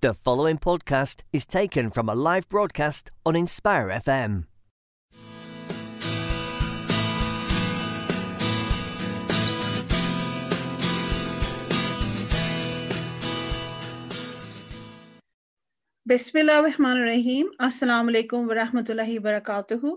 The following podcast is taken from a live broadcast on Inspire FM. Bismillah ar-Rahman Rahim, Assalamu alaikum wa rahmatullahi wa barakatuh.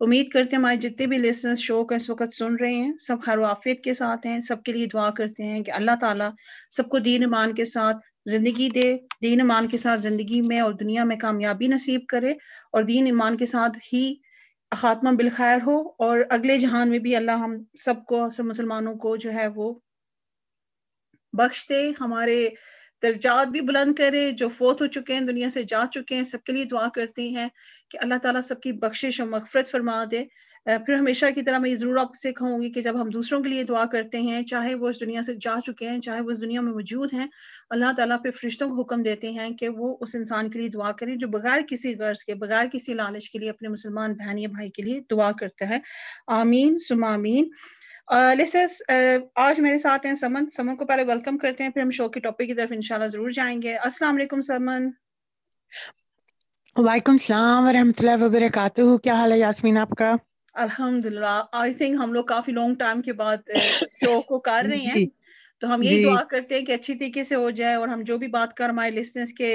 امید کرتے ہیں ہمارے جتنے بھی listeners شو کا اس وقت سن رہے ہیں، سب خیر وافیت کے ساتھ ہیں، سب کے لیے دعا کرتے ہیں کہ اللہ تعالیٰ سب کو دین ایمان کے ساتھ زندگی دے، دین ایمان کے ساتھ زندگی میں اور دنیا میں کامیابی نصیب کرے اور دین ایمان کے ساتھ ہی خاتمہ بالخیر ہو اور اگلے جہان میں بھی اللہ ہم سب کو، سب مسلمانوں کو جو ہے وہ بخش دے، ہمارے درجات بھی بلند کرے، جو فوت ہو چکے ہیں، دنیا سے جا چکے ہیں، سب کے لیے دعا کرتی ہیں کہ اللہ تعالیٰ سب کی بخشش اور مغفرت فرما دے۔ پھر ہمیشہ کی طرح میں یہ ضرور آپ سے کہوں گی کہ جب ہم دوسروں کے لیے دعا کرتے ہیں، چاہے وہ اس دنیا سے جا چکے ہیں، چاہے وہ اس دنیا میں موجود ہیں، اللہ تعالیٰ پہ فرشتوں کو حکم دیتے ہیں کہ وہ اس انسان کے لیے دعا کریں جو بغیر کسی غرض کے، بغیر کسی لالچ کے لیے، اپنے مسلمان بہن یا بھائی کے لیے دعا کرتا ہے۔ آمین سم آمین۔ لسس آج میرے ساتھ ہیں سمن۔ سمن کو پہلے ویلکم کرتے ہیں پھر ہم شو کے ٹاپک کی طرف انشاءاللہ ضرور جائیں گے۔ السلام علیکم سمن۔ وعلیکم السلام ورحمۃ اللہ وبرکاتہ۔ کیا حال ہے یاسمین آپ کا؟ الحمد للہ آئی تھنک ہم لوگ کافی لانگ ٹائم کے بعد شو کو کر رہے ہیں۔ جی۔ تو ہم یہ جی۔ دعا کرتے ہیں کہ اچھی طریقے سے ہو جائے اور ہم جو بھی بات کر ہمارے لسنس کے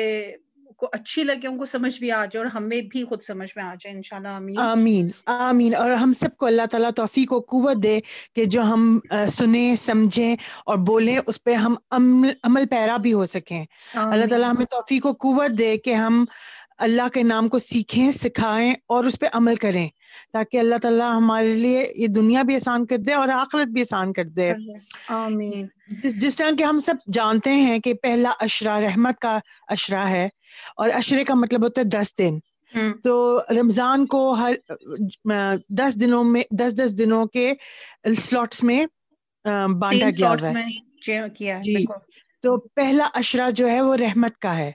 کو اچھی لگے ان کو سمجھ بھی آ جائے اور ہمیں بھی خود سمجھ میں آ جائے انشاءاللہ آمین۔ آمین آمین۔ اور ہم سب کو اللہ تعالیٰ توفیق و قوت دے کہ جو ہم سنیں سمجھیں اور بولیں اس پہ ہم عمل عمل پیرا بھی ہو سکیں۔ اللہ تعالیٰ ہمیں توفیق و قوت دے کہ ہم اللہ کے نام کو سیکھیں سکھائیں اور اس پہ عمل کریں تاکہ اللہ تعالیٰ ہمارے لیے یہ دنیا بھی آسان کر دے اور آخرت بھی آسان کر دے۔ آمین۔ جس جس طرح کہ ہم سب جانتے ہیں کہ پہلا اشرا رحمت کا اشرا ہے اور اشرے کا مطلب ہوتا ہے دس دن۔ تو رمضان کو ہر دس دنوں میں دس دس دنوں کے سلوٹس میں بانٹا گیا ہوا ہے۔ جی۔ تو پہلا اشرا جو ہے وہ رحمت کا ہے۔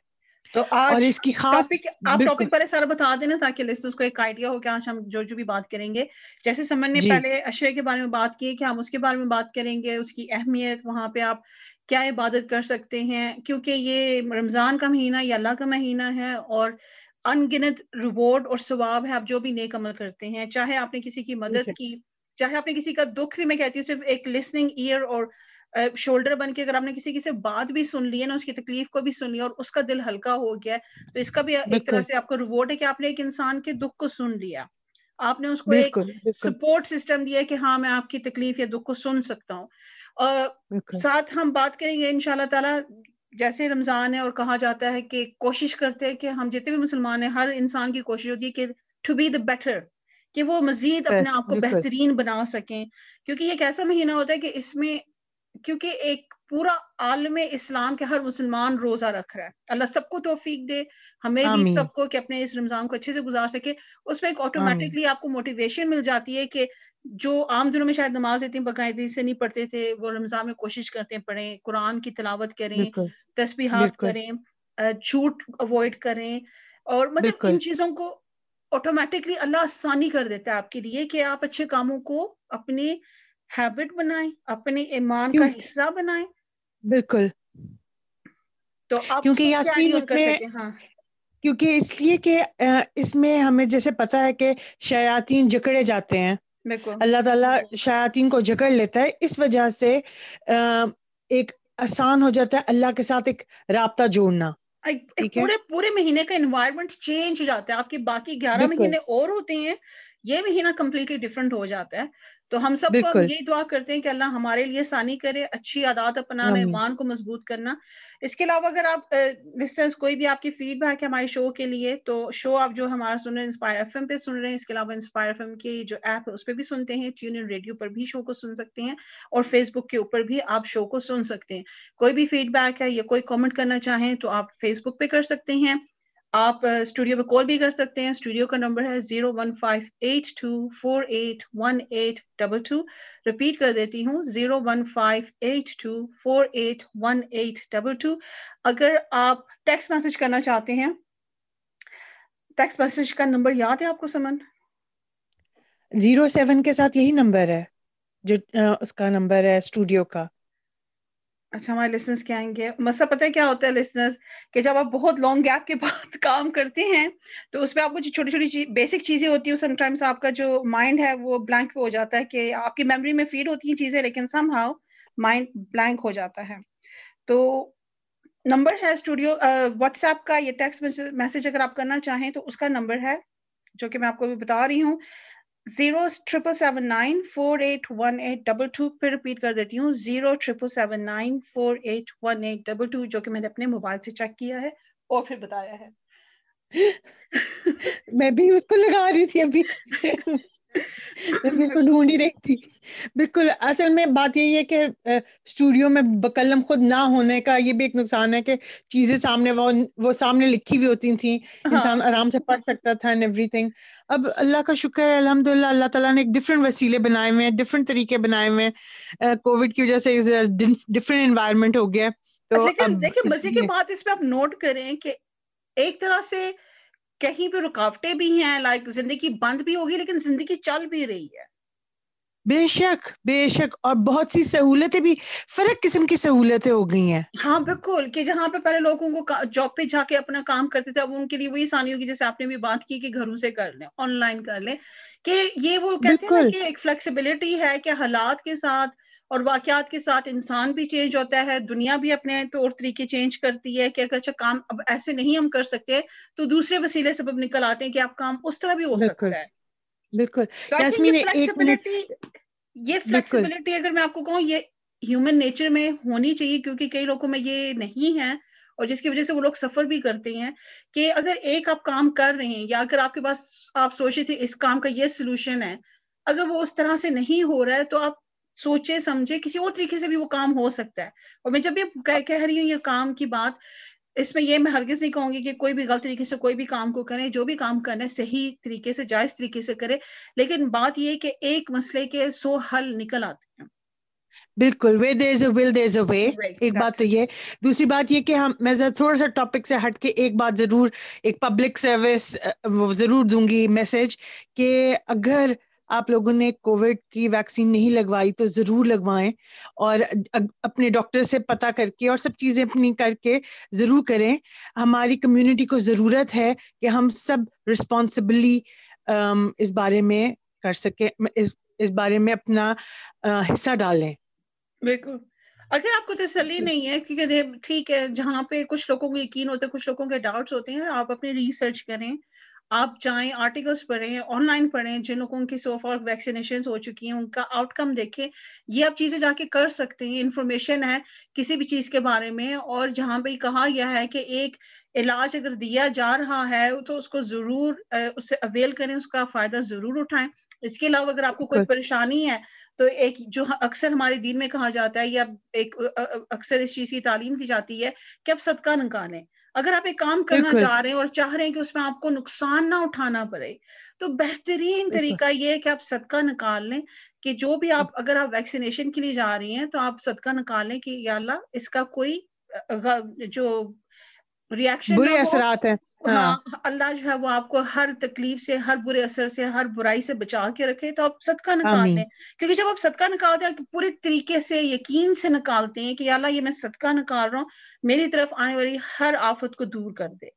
تو آج اور اس کی خاص آپ ٹاپک پہلے سارا بتا دینا تاکہ لسنرز کو ایک آئیڈیا ہو کہ آج ہم جو جو بھی بات کریں گے۔ جیسے سمن نے جی۔ پہلے اشرے کے بارے میں بات کی کہ ہم اس کے بارے میں بات کریں گے اس کی اہمیت وہاں پہ آپ کیا عبادت کر سکتے ہیں؟ کیونکہ یہ رمضان کا مہینہ یا اللہ کا مہینہ ہے اور ان گنت ریوارڈ اور ثواب ہے آپ جو بھی نیک عمل کرتے ہیں چاہے آپ نے کسی کی مدد کی چاہے آپ نے کسی کا دکھ بھی میں کہتی ہوں صرف ایک لسننگ ایئر اور شولڈر بن کے اگر آپ نے کسی کی سے بات بھی سن لی ہے نا اس کی تکلیف کو بھی سن لیا اور اس کا دل ہلکا ہو گیا ہے تو اس کا بھی ایک طرح سے آپ کو ریوارڈ ہے کہ آپ نے ایک انسان کے دکھ کو سن لیا۔ آپ نے اس کو ایک سپورٹ سسٹم دیا کہ ہاں میں آپ کی تکلیف یا دکھ کو سن سکتا ہوں۔ اور ساتھ ہم بات کریں گے ان شاء اللہ جیسے رمضان ہے اور کہا جاتا ہے کہ کوشش کرتے کہ ہم جتنے بھی مسلمان ہیں ہر انسان کی کوشش ہوتی ہے کہ ٹو بی دا بیٹر کہ وہ مزید اپنے آپ کو بہترین بنا سکیں۔ کیونکہ یہ ایک ایسا مہینہ ہوتا ہے کہ اس میں کیونکہ ایک پورا عالم اسلام کے ہر مسلمان روزہ رکھ رہا ہے۔ اللہ سب کو توفیق دے ہمیں بھی سب کو کہ اپنے اس رمضان کو اچھے سے گزار سکے۔ اس میں ایک آٹومیٹکلی آپ کو موٹیویشن مل جاتی ہے کہ جو عام دنوں میں شاید نماز اتنی باقاعدگی سے نہیں پڑھتے تھے وہ رمضان میں کوشش کرتے ہیں پڑھیں قرآن کی تلاوت کریں تسبیحات کریں چھوٹ اوائڈ کریں۔ اور مطلب ان چیزوں کو آٹومیٹکلی اللہ آسانی کر دیتا ہے آپ کے لیے کہ آپ اچھے کاموں کو اپنے ہیبٹ بنائیں اپنے ایمان کا حصہ بنائیں۔ بالکل۔ تو کیونکہ یاسمین اس میں ہاں۔ کیونکہ اس لیے کہ اس میں ہمیں جیسے پتا ہے کہ شیاطین جکڑے جاتے ہیں۔ اللہ تعالیٰ شیاطین کو جکڑ لیتا ہے۔ اس وجہ سے ایک آسان ہو جاتا ہے اللہ کے ساتھ ایک رابطہ جوڑنا۔ پورے پورے مہینے کا انوائرمنٹ چینج ہو جاتا ہے۔ آپ کے باقی گیارہ مہینے اور ہوتے ہیں یہ مہینہ کمپلیٹلی ڈفرنٹ ہو جاتا ہے۔ تو ہم سب کو یہی دعا کرتے ہیں کہ اللہ ہمارے لیے ثانی کرے اچھی عادات اپنانا ایمان کو مضبوط کرنا۔ اس کے علاوہ اگر آپ لسنس کوئی بھی آپ کی فیڈ بیک ہے ہمارے شو کے لیے تو شو آپ جو ہمارا سن رہے ہیں انسپائر ایف ایم پہ سن رہے ہیں۔ اس کے علاوہ انسپائر ایف ایم کی جو ایپ ہے اس پہ بھی سنتے ہیں۔ ٹیون ان ریڈیو پر بھی شو کو سن سکتے ہیں۔ اور فیس بک کے اوپر بھی آپ شو کو سن سکتے ہیں۔ کوئی بھی فیڈ بیک ہے یا کوئی کامنٹ کرنا چاہیں تو آپ فیس بک پہ کر سکتے ہیں۔ آپ اسٹوڈیو پہ کال بھی کر سکتے ہیں۔ اسٹوڈیو کا نمبر ہے zero one five eight two four eight one eight double two repeat کر دیتی ہوں zero one five eight two four eight one eight double two اگر آپ ٹیکسٹ میسج کرنا چاہتے ہیں ٹیکسٹ میسج کا نمبر یاد ہے آپ کو سمن؟ زیرو سیون کے ساتھ یہی نمبر ہے جو اس کا نمبر ہے اسٹوڈیو کا۔ اچھا ہمارے لسنس کیا آئیں گے۔ مسئلہ پتہ ہے کیا ہوتا ہے لسنس کہ جب آپ بہت لانگ گیپ کے بعد کام کرتے ہیں، تو اس پہ آپ کو جو چھوٹی چھوٹی بیسک چیزیں ہوتی ہیں سم ٹائمس آپ کا جو مائنڈ ہے وہ بلینک ہو جاتا ہے کہ آپ کی میموری میں فیڈ ہوتی ہیں چیزیں، لیکن سم ہاؤ مائنڈ بلینک ہو جاتا ہے۔ تو نمبر ہے اسٹوڈیو واٹس ایپ کا یہ ٹیکسٹ میسج اگر آپ کرنا چاہیں تو اس کا نمبر ہے، جو کہ میں آپ کو بھی بتا رہی ہوں۔ Zero triple seven nine four eight one eight double two پھر ریپیٹ کر دیتی ہوں zero triple seven nine four eight one eight double two جو کہ میں نے اپنے موبائل سے چیک کیا ہے اور پھر بتایا ہے۔ میں بھی اس کو لگا رہی تھی ابھی۔ بالکل ڈھونڈ ہی رہی تھی۔ بالکل اصل میں بات یہی ہے کہ اسٹوڈیو میں بکلم خود نہ ہونے کا یہ بھی ایک نقصان ہے کہ چیزیں سامنے وہ سامنے لکھی ہوئی ہوتی تھیں۔ ہاں۔ انسان آرام سے پڑھ سکتا تھا ایوری تھنگ اب اللہ کا شکر ہے الحمد للہ اللہ تعالیٰ نے ایک ڈفرنٹ وسیلے بنائے ہوئے ہیں ڈفرنٹ طریقے بنائے ہوئے ہیں۔ کووڈ کی وجہ سے ڈفرنٹ انوائرمنٹ ہو گیا۔ تو دیکھیں مزے کی بات اس پہ آپ نوٹ کریں کہ ایک طرح سے کہیں پہ رکاوٹیں بھی ہیں لائک زندگی بند بھی ہوگی لیکن زندگی چل بھی رہی ہے۔ بے شک بے شک اور بہت سی سہولتیں بھی فرق قسم کی سہولتیں ہو گئی ہیں۔ ہاں بالکل کہ جہاں پہ پہلے لوگوں کو جاب پہ جا کے اپنا کام کرتے تھے اب ان کے لیے وہی آسانی ہوگی جیسے آپ نے بھی بات کی کہ گھروں سے کر لیں آن لائن کر لیں کہ یہ وہ کہتے ہیں کہ ایک فلیکسیبلٹی ہے کہ حالات کے ساتھ اور واقعات کے ساتھ انسان بھی چینج ہوتا ہے دنیا بھی اپنے طور طریقے چینج کرتی ہے کہ اگر اچھا کام اب ایسے نہیں ہم کر سکتے تو دوسرے وسیلے سبب نکل آتے ہیں کہ آپ کام اس طرح بھی ہو سکتا ہے۔ بالکل۔ یہ فلیکسیبلٹی اگر میں آپ کو کہوں یہ ہیومن نیچر میں ہونی چاہیے کیونکہ کئی لوگوں میں یہ نہیں ہے۔ اور جس کی وجہ سے وہ لوگ سفر بھی کرتے ہیں کہ اگر ایک آپ کام کر رہے ہیں یا اگر آپ کے پاس آپ سوچے تھے اس کام کا یہ سولوشن ہے اگر وہ اس طرح سے نہیں ہو رہا ہے تو آپ سوچے سمجھے کسی اور طریقے سے بھی وہ کام ہو سکتا ہے۔ اور میں جب بھی کہہ رہی ہوں یہ کام کی بات اس میں یہ میں ہرگز نہیں کہوں گی کہ کوئی بھی غلط طریقے سے کوئی بھی کام کو کرے جو بھی کام کرنا ہے صحیح طریقے سے جائز طریقے سے کرے۔ لیکن بات یہ کہ ایک مسئلے کے سو حل نکل آتے ہیں۔ بالکل وے دیر از اے ول دیر از اے وے ایک بات تو یہ دوسری بات یہ کہ ہم میں تھوڑا سا ٹاپک سے ہٹ کے ایک بات ضرور ایک پبلک سروس ضرور دوں گی میسج کہ اگر آپ لوگوں نے کووڈ کی ویکسین نہیں لگوائی تو ضرور لگوائیں اور اپنے ڈاکٹر سے پتا کر کے اور سب چیزیں اپنی کر کے ضرور کریں۔ ہماری کمیونٹی کو ضرورت ہے کہ ہم سب رسپانسبلی اس بارے میں کر سکیں، اس بارے میں اپنا حصہ ڈالیں۔ بالکل۔ اگر آپ کو تسلی نہیں ہے کیونکہ ٹھیک ہے، جہاں پہ کچھ لوگوں کو یقین ہوتا ہے، کچھ لوگوں کے ڈاؤٹس ہوتے ہیں، آپ اپنی ریسرچ کریں۔ آپ جائیں آرٹیکلس پڑھیں آن لائن پڑھیں جن لوگوں کی سو فار ویکسینیشن ہو چکی ہیں ان کا آؤٹ کم دیکھیں۔ یہ آپ چیزیں جا کے کر سکتے ہیں انفارمیشن ہے کسی بھی چیز کے بارے میں۔ اور جہاں پہ کہا گیا ہے کہ ایک علاج اگر دیا جا رہا ہے تو اس کو ضرور اس سے اویل کریں اس کا فائدہ ضرور اٹھائیں۔ اس کے علاوہ اگر آپ کو کوئی پریشانی ہے تو ایک جو اکثر ہمارے دین میں کہا جاتا ہے یا ایک اکثر اس چیز کی تعلیم دی جاتی ہے کہ آپ صدقہ نکالیں۔ اگر آپ ایک کام کرنا چاہ رہے ہیں اور چاہ رہے ہیں کہ اس میں آپ کو نقصان نہ اٹھانا پڑے تو بہترین طریقہ یہ ہے کہ آپ صدقہ نکال لیں کہ جو بھی آپ اگر آپ ویکسینیشن کے لیے جا رہی ہیں تو آپ صدقہ نکال لیں کہ یا اللہ اس کا کوئی جو ریئیکشن برے اثرات ہیں۔ ہاں, ہاں، اللہ جو ہے وہ آپ کو ہر تکلیف سے ہر برے اثر سے ہر برائی سے بچا کے رکھے تو آپ صدقہ نکال لیں۔ کیونکہ جب آپ صدقہ نکالتے ہیں پورے طریقے سے یقین سے نکالتے ہیں کہ اللہ یہ میں صدقہ نکال رہا ہوں میری طرف آنے والی ہر آفت کو دور کر دے۔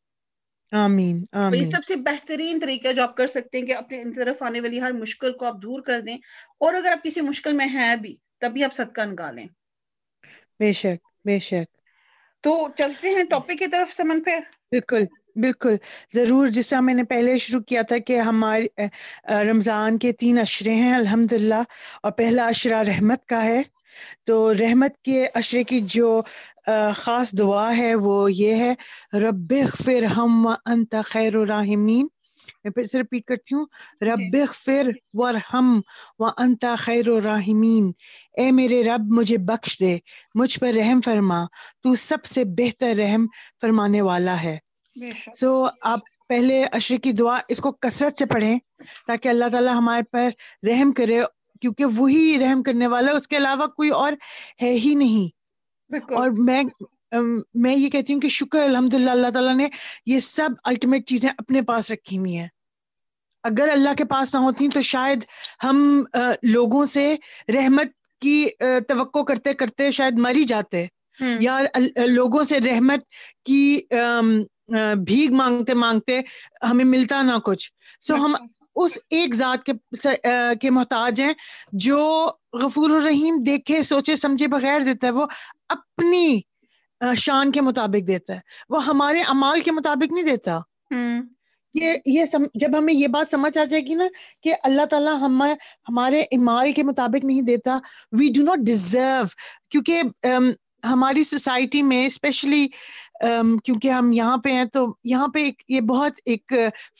آمین یہ سب سے بہترین طریقہ جو آپ کر سکتے ہیں کہ اپنے طرف آنے والی ہر مشکل کو آپ دور کر دیں۔ اور اگر آپ کسی مشکل میں ہیں بھی تبھی آپ صدقہ نکالیں۔ بے شک بے شک۔ تو چلتے ہیں ٹاپک کی طرف سمن پہ بالکل۔ بالکل۔ ضرور جس طرح میں نے پہلے شروع کیا تھا کہ ہمارے رمضان کے تین اشرے ہیں الحمد للہ اور پہلا اشرہ رحمت کا ہے۔ تو رحمت کے اشرے کی جو خاص دعا ہے وہ یہ ہے رب فر ہم انت خیر الرحمین میں پھر سے رپیٹ کرتی ہوں۔ رب فر ور ہم و انتا خیر الرحمین اے میرے رب مجھے بخش دے مجھ پر رحم فرما۔ تو سب سے بہتر رحم فرمانے والا ہے۔ سو آپ پہلے اشر کی دعا اس کو کثرت سے پڑھیں تاکہ اللہ تعالیٰ ہمارے پر رحم کرے کیونکہ وہی رحم کرنے والا اس کے علاوہ کوئی اور ہے ہی نہیں۔ اور میں میں یہ کہتی ہوں کہ شکر الحمد للہ اللہ تعالیٰ نے یہ سب الٹیمیٹ چیزیں اپنے پاس رکھی ہوئی ہیں۔ اگر اللہ کے پاس نہ ہوتی تو شاید ہم لوگوں سے رحمت کی توقع کرتے کرتے شاید مر ہی جاتے۔ یا لوگوں سے رحمت کی بھیگ مانگتے مانگتے ہمیں ملتا نہ کچھ۔ سو ہم اس ایک ذات کے کے محتاج ہیں جو غفور الرحیم دیکھے سوچے سمجھے بغیر دیتا ہے وہ اپنی شان کے مطابق دیتا ہے۔ وہ ہمارے امال کے مطابق نہیں دیتا۔ یہ یہ جب ہمیں یہ بات سمجھ آ جائے گی نا کہ اللہ تعالیٰ ہم ہمارے امال کے مطابق نہیں دیتا وی ڈو ناٹ ڈیزرو کیونکہ ہماری سوسائٹی میں اسپیشلی کیونکہ ہم یہاں پہ ہیں تو یہاں پہ ایک یہ بہت ایک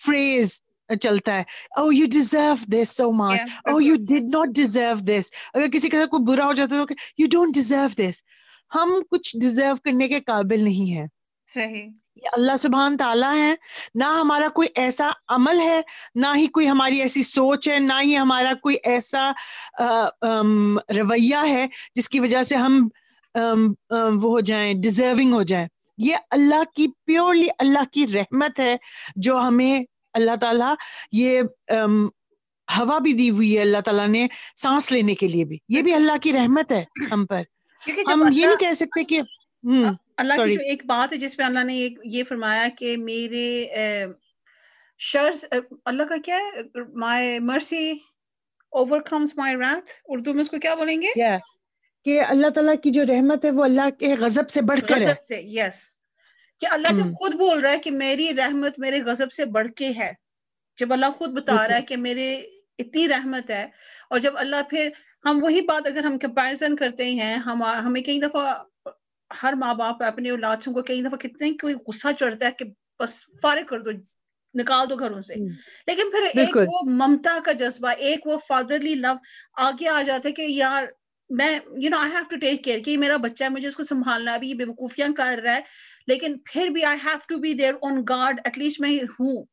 فریز چلتا ہے۔ او you deserve this so much oh you did not deserve this اگر کسی کے ساتھ کوئی برا ہو جاتا ہے تو یو ڈونٹ ڈیزرو دس ہم کچھ ڈیزرو کرنے کے قابل نہیں ہیں۔ صحیح۔ اللہ سبحان تعالیٰ ہے نہ ہمارا کوئی ایسا عمل ہے نہ ہی کوئی ہماری ایسی سوچ ہے نہ ہی ہمارا کوئی ایسا رویہ ہے جس کی وجہ سے ہم وہ ہو جائیں ڈیزرونگ ہو جائیں۔ یہ اللہ کی پیورلی اللہ کی رحمت ہے جو ہمیں اللہ تعالیٰ یہ ہوا بھی دی ہوئی ہے اللہ تعالیٰ نے سانس لینے کے لیے بھی۔ یہ بھی اللہ کی رحمت ہے ہم پر۔ ہم یہ نہیں کہہ سکتے کہ اللہ کی جو ایک بات ہے جس پہ اللہ نے یہ فرمایا کہ میرے شرز اللہ کا کیا ہے؟ مائی مرسی اوور کمس مائی رات اردو میں اس کو کیا بولیں گے؟ کہ اللہ تعالیٰ کی جو رحمت ہے وہ اللہ کے غضب سے بڑھ کر غضب سے یس کہ اللہ جب خود بول رہا ہے کہ میری رحمت میرے غضب سے بڑھ کے ہے جب اللہ خود بتا رہا ہے کہ میرے اتنی رحمت ہے اور جب اللہ پھر ہم وہی بات اگر ہم کمپیرزن کرتے ہیں ہم ہمیں کئی دفعہ ہر ماں باپ اپنے اولاد کو کئی دفعہ کتنے کوئی غصہ چڑھتا ہے کہ بس فارغ کر دو نکال دو گھروں سے۔ لیکن پھر ایک وہ ممتا کا جذبہ ایک وہ فادرلی لو آگے آ جاتا ہے کہ یار میں you know I have to take care کہ میرا بچہ ہے، مجھے اس کو سنبھالنا ابھی یہ بے وقوفیاں کر رہا ہے، لیکن پھر بھی I have to be there on guard at least میں ہوں۔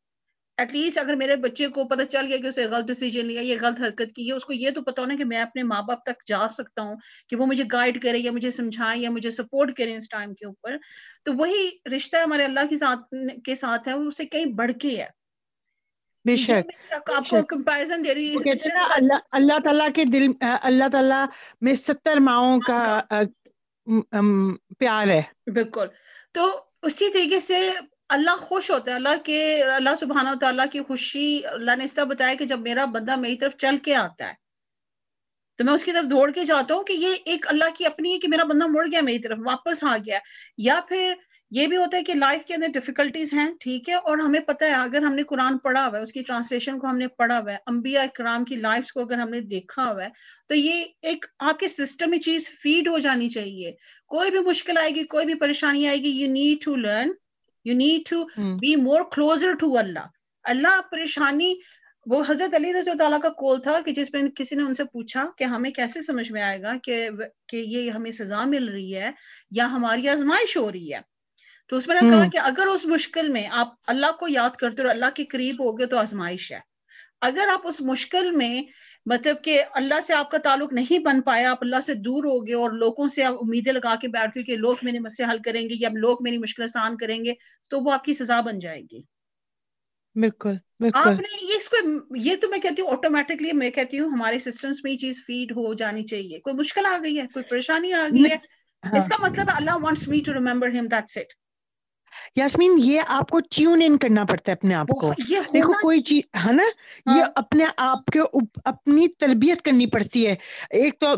ایٹ لیسٹ اگر میرے بچے کو پتہ چل گیا کہ اسے غلط ڈیسیجن لیا، یہ غلط حرکت کی ہے اس کو یہ تو پتا ہونا کہ میں اپنے ماں باپ تک جا سکتا ہوں کہ وہ مجھے گائیڈ کرے یا مجھے سمجھائے یا مجھے سپورٹ کرے اس ٹائم کے اوپر۔ تو وہی رشتہ ہمارے اللہ کے ساتھ کے ساتھ ہے، وہ اسے کہیں بڑھ کے ہے۔ بے شک اللہ تعالیٰ کے دل اللہ تعالیٰ میں ستر ماؤں کا پیار ہے۔ بالکل۔ تو اسی طریقے سے اللہ خوش ہوتا ہے اللہ کے اللہ سبحانہ و تعالیٰ کی خوشی اللہ نے اس طرح بتایا کہ جب میرا بندہ میری طرف چل کے آتا ہے تو میں اس کی طرف دوڑ کے جاتا ہوں کہ یہ ایک اللہ کی اپنی ہے کہ میرا بندہ مڑ گیا میری طرف واپس آ گیا۔ یا پھر یہ بھی ہوتا ہے کہ لائف کے اندر ڈیفیکلٹیز ہیں ٹھیک ہے اور ہمیں پتہ ہے اگر ہم نے قرآن پڑھا ہوا ہے اس کی ٹرانسلیشن کو ہم نے پڑھا ہوا ہے انبیاء اکرام کی لائف کو اگر ہم نے دیکھا ہوا ہے تو یہ ایک آپ کے سسٹم میں چیز فیڈ ہو جانی چاہیے۔ کوئی بھی مشکل آئے گی کوئی بھی پریشانی آئے گی you need to learn you need to be more closer to اللہ اللہ پریشانی وہ حضرت علی رضی اللہ کا کول تھا کہ جس میں کسی نے ان سے پوچھا کہ ہمیں کیسے سمجھ میں آئے گا کہ کہ یہ ہمیں سزا مل رہی ہے یا ہماری آزمائش ہو رہی ہے۔ تو اس میں نے کہا کہ اگر اس مشکل میں آپ اللہ کو یاد کرتے اور اللہ کے قریب ہو گئے تو آزمائش ہے۔ اگر آپ اس مشکل میں مطلب کہ اللہ سے آپ کا تعلق نہیں بن پایا آپ اللہ سے دور ہو گئے اور لوگوں سے آپ امیدیں لگا کے بیٹھ گئے کہ لوگ میرے مسئلے حل کریں گے یا لوگ میری مشکل آسان کریں گے تو وہ آپ کی سزا بن جائے گی۔ بالکل آپ نے یہ اس کو یہ تو میں کہتی ہوں آٹومیٹکلی میں کہتی ہوں ہمارے سسٹمس میں یہ چیز فیڈ ہو جانی چاہیے۔ کوئی مشکل آ گئی ہے کوئی پریشانی آ گئی ہے۔ اس کا مطلب اللہ وانٹس می ٹو ریمبر ہم دیٹس اٹ یاسمین یہ آپ کو ٹیون ان کرنا پڑتا ہے اپنے آپ کو۔ دیکھو کوئی چیز ہے نا؟ یہ ہاں۔ اپنے آپ کے اپنی تربیت کرنی پڑتی ہے۔ ایک تو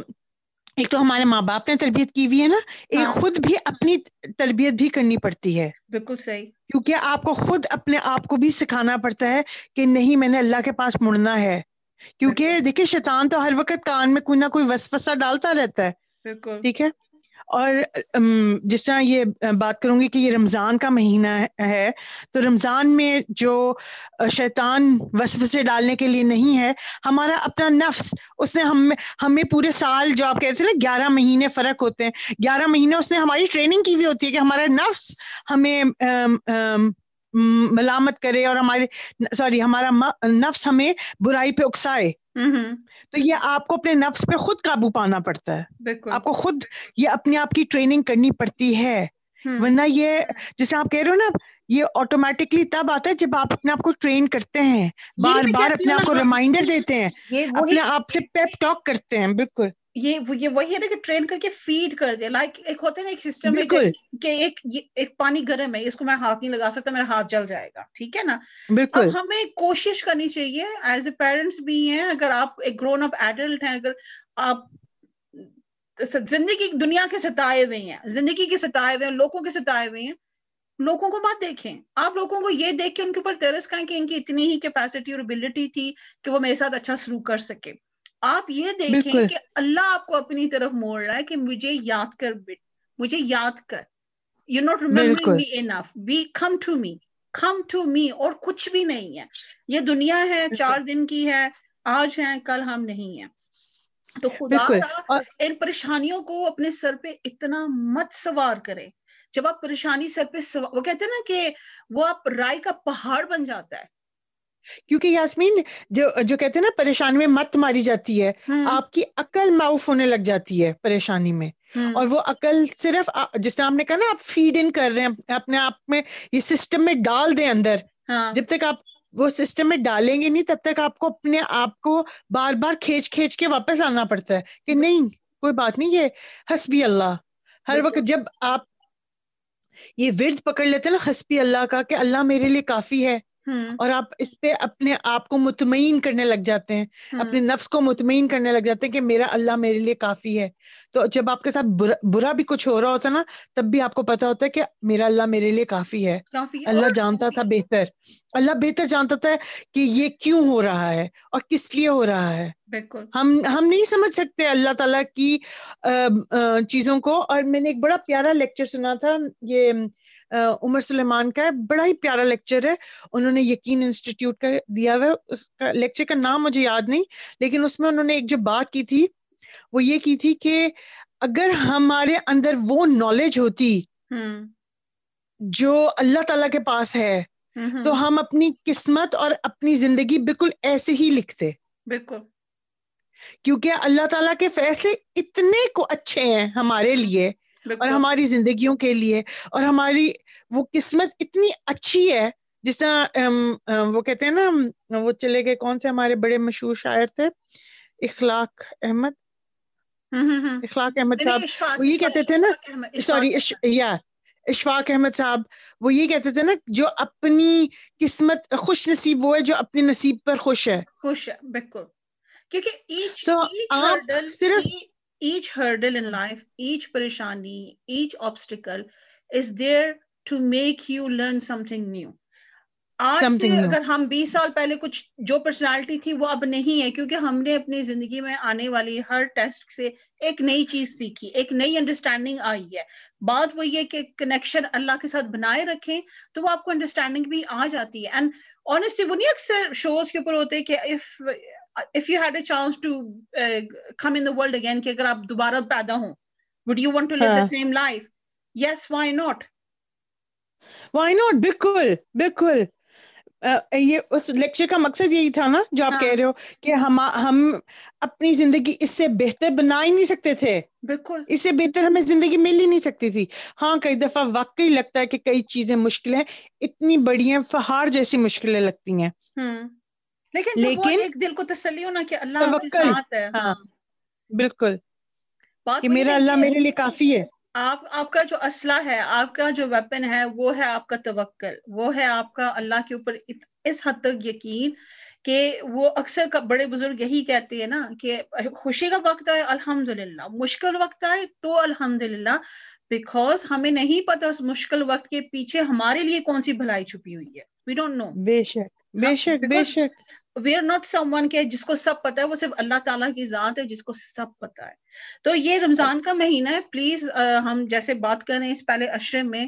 ایک تو ہمارے ماں باپ نے تربیت کی ہوئی ہے نا۔ ایک ہاں۔ خود بھی اپنی تربیت بھی کرنی پڑتی ہے۔ بالکل صحیح۔ کیونکہ آپ کو خود اپنے آپ کو بھی سکھانا پڑتا ہے کہ نہیں میں نے اللہ کے پاس مڑنا ہے۔ کیونکہ دیکھیں شیطان تو ہر وقت کان میں کوئی نہ کوئی وسوسہ ڈالتا رہتا ہے۔ ٹھیک ہے؟ اور جس طرح یہ بات کروں گی کہ یہ رمضان کا مہینہ ہے، تو رمضان میں جو شیطان وسوسے ڈالنے کے لیے نہیں ہے، ہمارا اپنا نفس، اس نے ہم، ہمیں پورے سال جو آپ کہہ رہے تھے نا، گیارہ مہینے فرق ہوتے ہیں۔ گیارہ مہینے اس نے ہماری ٹریننگ کی ہوئی ہوتی ہے کہ ہمارا نفس ہمیں ملامت کرے اور ہمارے سوری ہمارا نفس ہمیں برائی پہ اکسائے۔ تو یہ آپ کو اپنے نفس پہ خود قابو پانا پڑتا ہے۔ آپ کو خود یہ اپنے آپ کی ٹریننگ کرنی پڑتی ہے۔ ورنہ یہ جیسے آپ کہہ رہے ہو نا یہ آٹومیٹکلی تب آتا ہے جب آپ اپنے آپ کو ٹرین کرتے ہیں۔ بار بار اپنے آپ کو ریمائنڈر دیتے ہیں۔ اپنے آپ سے پیپ ٹاک کرتے ہیں بالکل۔ یہ یہ وہی ہے نا کہ ٹرین کر کے فیڈ کر دے. لائک ایک ہوتا ہے نا ایک سسٹم ہے کہ ایک ایک پانی گرم ہے اس کو میں ہاتھ نہیں لگا سکتا میرا ہاتھ جل جائے گا. ٹھیک ہے نا؟ اب ہمیں کوشش کرنی چاہیے ایز اے پیرنٹس بھی ہیں اگر آپ ایک گرون اپ ایڈلٹ ہیں اگر آپ زندگی دنیا کے ستائے ہوئے ہیں زندگی کے ستائے ہوئے ہیں لوگوں کے ستائے ہوئے ہیں لوگوں کو بات دیکھیں. آپ لوگوں کو یہ دیکھ کے ان کے اوپر ترس کریں کہ ان کی اتنی ہی کیپیسٹی اور ابلٹی تھی کہ وہ میرے ساتھ اچھا سلوک کر سکے۔ آپ یہ دیکھیں کہ اللہ آپ کو اپنی طرف موڑ رہا ہے کہ مجھے یاد کر مجھے یاد کر۔ You not remembering me enough be come to me come to me اور کچھ بھی نہیں ہے۔ یہ دنیا ہے چار دن کی ہے آج ہے کل ہم نہیں ہیں۔ تو خدا ان پریشانیوں کو اپنے سر پہ اتنا مت سوار کرے۔ جب آپ پریشانی سر پہ سوار وہ کہتے ہیں نا کہ وہ آپ رائے کا پہاڑ بن جاتا ہے۔ کیونکہ یاسمین جو جو کہتے ہیں نا پریشانی میں مت ماری جاتی ہے آپ کی عقل معاف ہونے لگ جاتی ہے پریشانی میں۔ اور وہ عقل صرف جس طرح آپ نے کہا نا آپ فیڈ ان کر رہے ہیں اپنے آپ میں یہ سسٹم میں ڈال دیں اندر۔ ہاں۔ جب تک آپ وہ سسٹم میں ڈالیں گے نہیں تب تک آپ کو اپنے آپ کو بار بار کھینچ کھینچ کے واپس آنا پڑتا ہے کہ نہیں کوئی بات نہیں یہ حسبی اللہ۔ ہر وقت جب آپ یہ ورد پکڑ لیتے ہیں نا حسبی اللہ کا کہ اللہ میرے لیے کافی ہے اور آپ اس پہ اپنے آپ کو مطمئن کرنے لگ جاتے ہیں۔ اپنے نفس کو مطمئن کرنے لگ جاتے ہیں کہ میرا اللہ میرے لیے کافی ہے۔ تو جب آپ کے ساتھ برا, برا بھی کچھ ہو رہا ہوتا ہے نا تب بھی آپ کو پتا ہوتا ہے کہ میرا اللہ میرے لیے کافی ہے۔ اللہ جانتا تھا بہتر۔ اللہ بہتر جانتا تھا کہ یہ کیوں ہو رہا ہے اور کس لیے ہو رہا ہے۔ ہم ہم نہیں سمجھ سکتے اللہ تعالیٰ کی چیزوں کو۔ اور میں نے ایک بڑا پیارا لیکچر سنا تھا یہ عمر سلیمان کا ہے بڑا ہی پیارا لیکچر ہے۔ انہوں نے یقین انسٹیٹیوٹ کا دیا ہوا ہے۔ اس کا لیکچر کا نام مجھے یاد نہیں لیکن اس میں انہوں نے ایک جو بات کی تھی وہ یہ کی تھی کہ اگر ہمارے اندر وہ نالج ہوتی جو اللہ تعالی کے پاس ہے تو ہم اپنی قسمت اور اپنی زندگی بالکل ایسے ہی لکھتے۔ بالکل۔ کیونکہ اللہ تعالیٰ کے فیصلے اتنے کو اچھے ہیں ہمارے لیے اور ہماری زندگیوں کے لیے اور ہماری وہ قسمت اتنی اچھی ہے جس طرح وہ کہتے ہیں نا وہ چلے گئے کون سے ہمارے بڑے مشہور شاعر تھے؟ اخلاق احمد۔ اخلاق احمد صاحب وہ یہ کہتے تھے نا سوری یا اشفاق احمد صاحب وہ یہ کہتے تھے نا جو اپنی قسمت خوش نصیب وہ ہے جو اپنے نصیب پر خوش ہے۔ خوش ہے بالکل۔ کیونکہ صرف each hurdle in life, each parishani, each obstacle is there to make you learn something new. آج سے اگر ہم بیس سال پہلے کچھ جو پرسنالٹی تھی وہ اب نہیں ہے کیونکہ ہم نے اپنی زندگی میں آنے والی ہر ٹیسٹ سے ایک نئی چیز سیکھی ایک نئی انڈرسٹینڈنگ آئی ہے بات وہ یہ کہ کنیکشن اللہ کے ساتھ بنائے رکھیں تو وہ آپ کو انڈرسٹینڈنگ بھی آ جاتی ہے اینڈ آنےسٹلی وہ نہیں اکثر شوز کے اوپر ہوتے کہ if if you had a chance to uh, come in the world again کہ اگر آپ دوبارہ پیدا ہوں would you want to live the same life? Yes why not? Why not? بالکل بالکل یہ اس لیکچر کا مقصد یہی تھا نا جو آپ کہہ رہے ہو کہ ہم ہم اپنی زندگی اس سے بہتر بنا ہی نہیں سکتے تھے بالکل اس سے بہتر ہمیں زندگی مل ہی نہیں سکتی تھی ہاں کئی دفعہ واقعی لگتا ہے کہ کئی چیزیں مشکلیں اتنی بڑی ہیں پہاڑ جیسی مشکلیں لگتی ہیں لیکن لیکن ایک دل کو تسلی ہونا کہ اللہ ساتھ ہے۔ ہاں بالکل۔ کہ میرا اللہ میرے لیے کافی ہے۔ آپ آپ کا جو اسلحہ ہے آپ کا جو ویپن ہے وہ ہے آپ کا توکل۔ وہ ہے آپ کا اللہ کے اوپر اس حد تک یقین کہ وہ اکثر بڑے بزرگ یہی کہتے ہیں نا کہ خوشی کا وقت آئے الحمد للہ مشکل وقت آئے تو الحمد للہ بیکاز ہمیں نہیں پتا اس مشکل وقت کے پیچھے ہمارے لیے کون سی بھلائی چھپی ہوئی ہے۔ وی ڈونٹ نو بے شک بے شک بے شک۔ We are not someone کے جس کو سب پتا ہے، وہ صرف اللہ تعالیٰ کی ذات ہے جس کو سب پتا ہے۔ تو یہ رمضان کا مہینہ ہے۔ پلیز ہم جیسے بات کر رہے ہیں اس پہلے اشرے میں،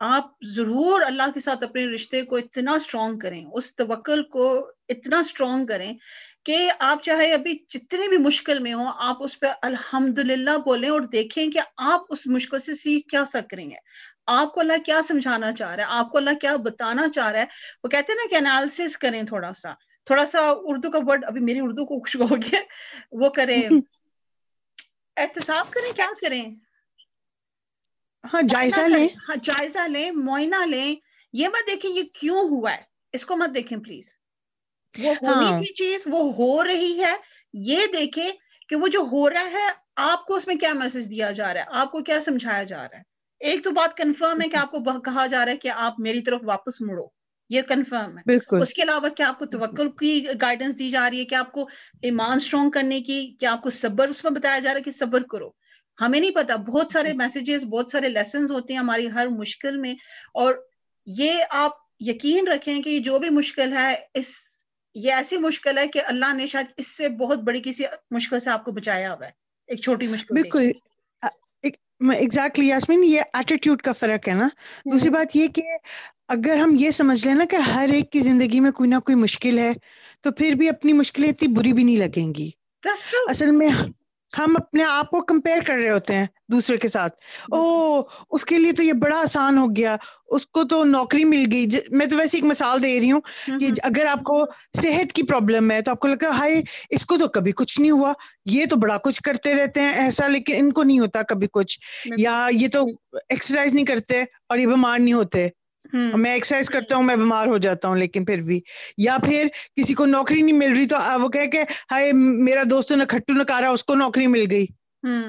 آپ ضرور اللہ کے ساتھ اپنے رشتے کو اتنا اسٹرانگ کریں، اس توکل کو اتنا اسٹرانگ کریں کہ آپ چاہے ابھی جتنے بھی مشکل میں ہوں، آپ اس پہ الحمد للہ بولیں اور دیکھیں کہ آپ اس مشکل سے سیکھ کیا سک رہے ہیں۔ آپ کو اللہ کیا سمجھانا چاہ رہا ہے؟ آپ کو اللہ کیا بتانا چاہ رہا ہے؟ وہ کہتے ہیں نا کہ انالیس کریں تھوڑا سا۔ تھوڑا سا اردو کا ورڈ ابھی میری اردو کو خوش ہو گیا وہ کریں۔ احتساب کریں کیا کریں؟ ہاں جائزہ لیں۔ ہاں جائزہ لیں معائنہ لیں۔ یہ مت دیکھیں یہ کیوں ہوا ہے۔ اس کو مت دیکھیں پلیز وہ ہونی ہاں۔ تھی چیز وہ ہو رہی ہے۔ یہ دیکھیں کہ وہ جو ہو رہا ہے آپ کو اس میں کیا میسج دیا جا رہا ہے؟ آپ کو کیا سمجھایا جا رہا ہے؟ ایک تو بات کنفرم ہے کہ آپ کو کہا جا رہا ہے کہ آپ میری طرف واپس مڑو۔ یہ کنفرم ہے۔ اس کے علاوہ کیا آپ کو توکل کی گائیڈنس دی جا رہی ہے؟ کہ آپ کو ایمان اسٹرانگ کرنے کی کیا آپ کو صبر؟ اس میں بتایا جا رہا ہے کہ صبر کرو۔ ہمیں نہیں پتا بہت سارے میسیجز بہت سارے لیسنز ہوتے ہیں ہماری ہر مشکل میں۔ اور یہ آپ یقین رکھیں کہ جو بھی مشکل ہے اس یہ ایسی مشکل ہے کہ اللہ نے شاید اس سے بہت بڑی کسی مشکل سے آپ کو بچایا ہوا ہے ایک چھوٹی مشکل بالکل۔ ایگزیکٹلی یاسمین یہ ایٹیٹیوڈ کا فرق ہے نا۔ دوسری بات یہ کہ اگر ہم یہ سمجھ لیں نا کہ ہر ایک کی زندگی میں کوئی نہ کوئی مشکل ہے تو پھر بھی اپنی مشکلیں اتنی بری بھی نہیں لگیں گی۔ اصل میں ہم اپنے آپ کو کمپیئر کر رہے ہوتے ہیں دوسرے کے ساتھ۔ او اس کے لیے تو یہ بڑا آسان ہو گیا۔ اس کو تو نوکری مل گئی۔ میں تو ویسے ایک مثال دے رہی ہوں کہ اگر آپ کو صحت کی پرابلم ہے تو آپ کو لگا ہائے اس کو تو کبھی کچھ نہیں ہوا۔ یہ تو بڑا کچھ کرتے رہتے ہیں ایسا لیکن ان کو نہیں ہوتا کبھی کچھ۔ یا یہ تو ایکسرسائز نہیں کرتے اور یہ بیمار نہیں ہوتے۔ میں ایکسرسائز کرتا ہوں میں بیمار ہو جاتا ہوں لیکن پھر بھی۔ یا پھر کسی کو نوکری نہیں مل رہی تو وہ کہ کہ ہائے میرا دوست نے کھٹو نکارا اس کو نوکری مل گئی۔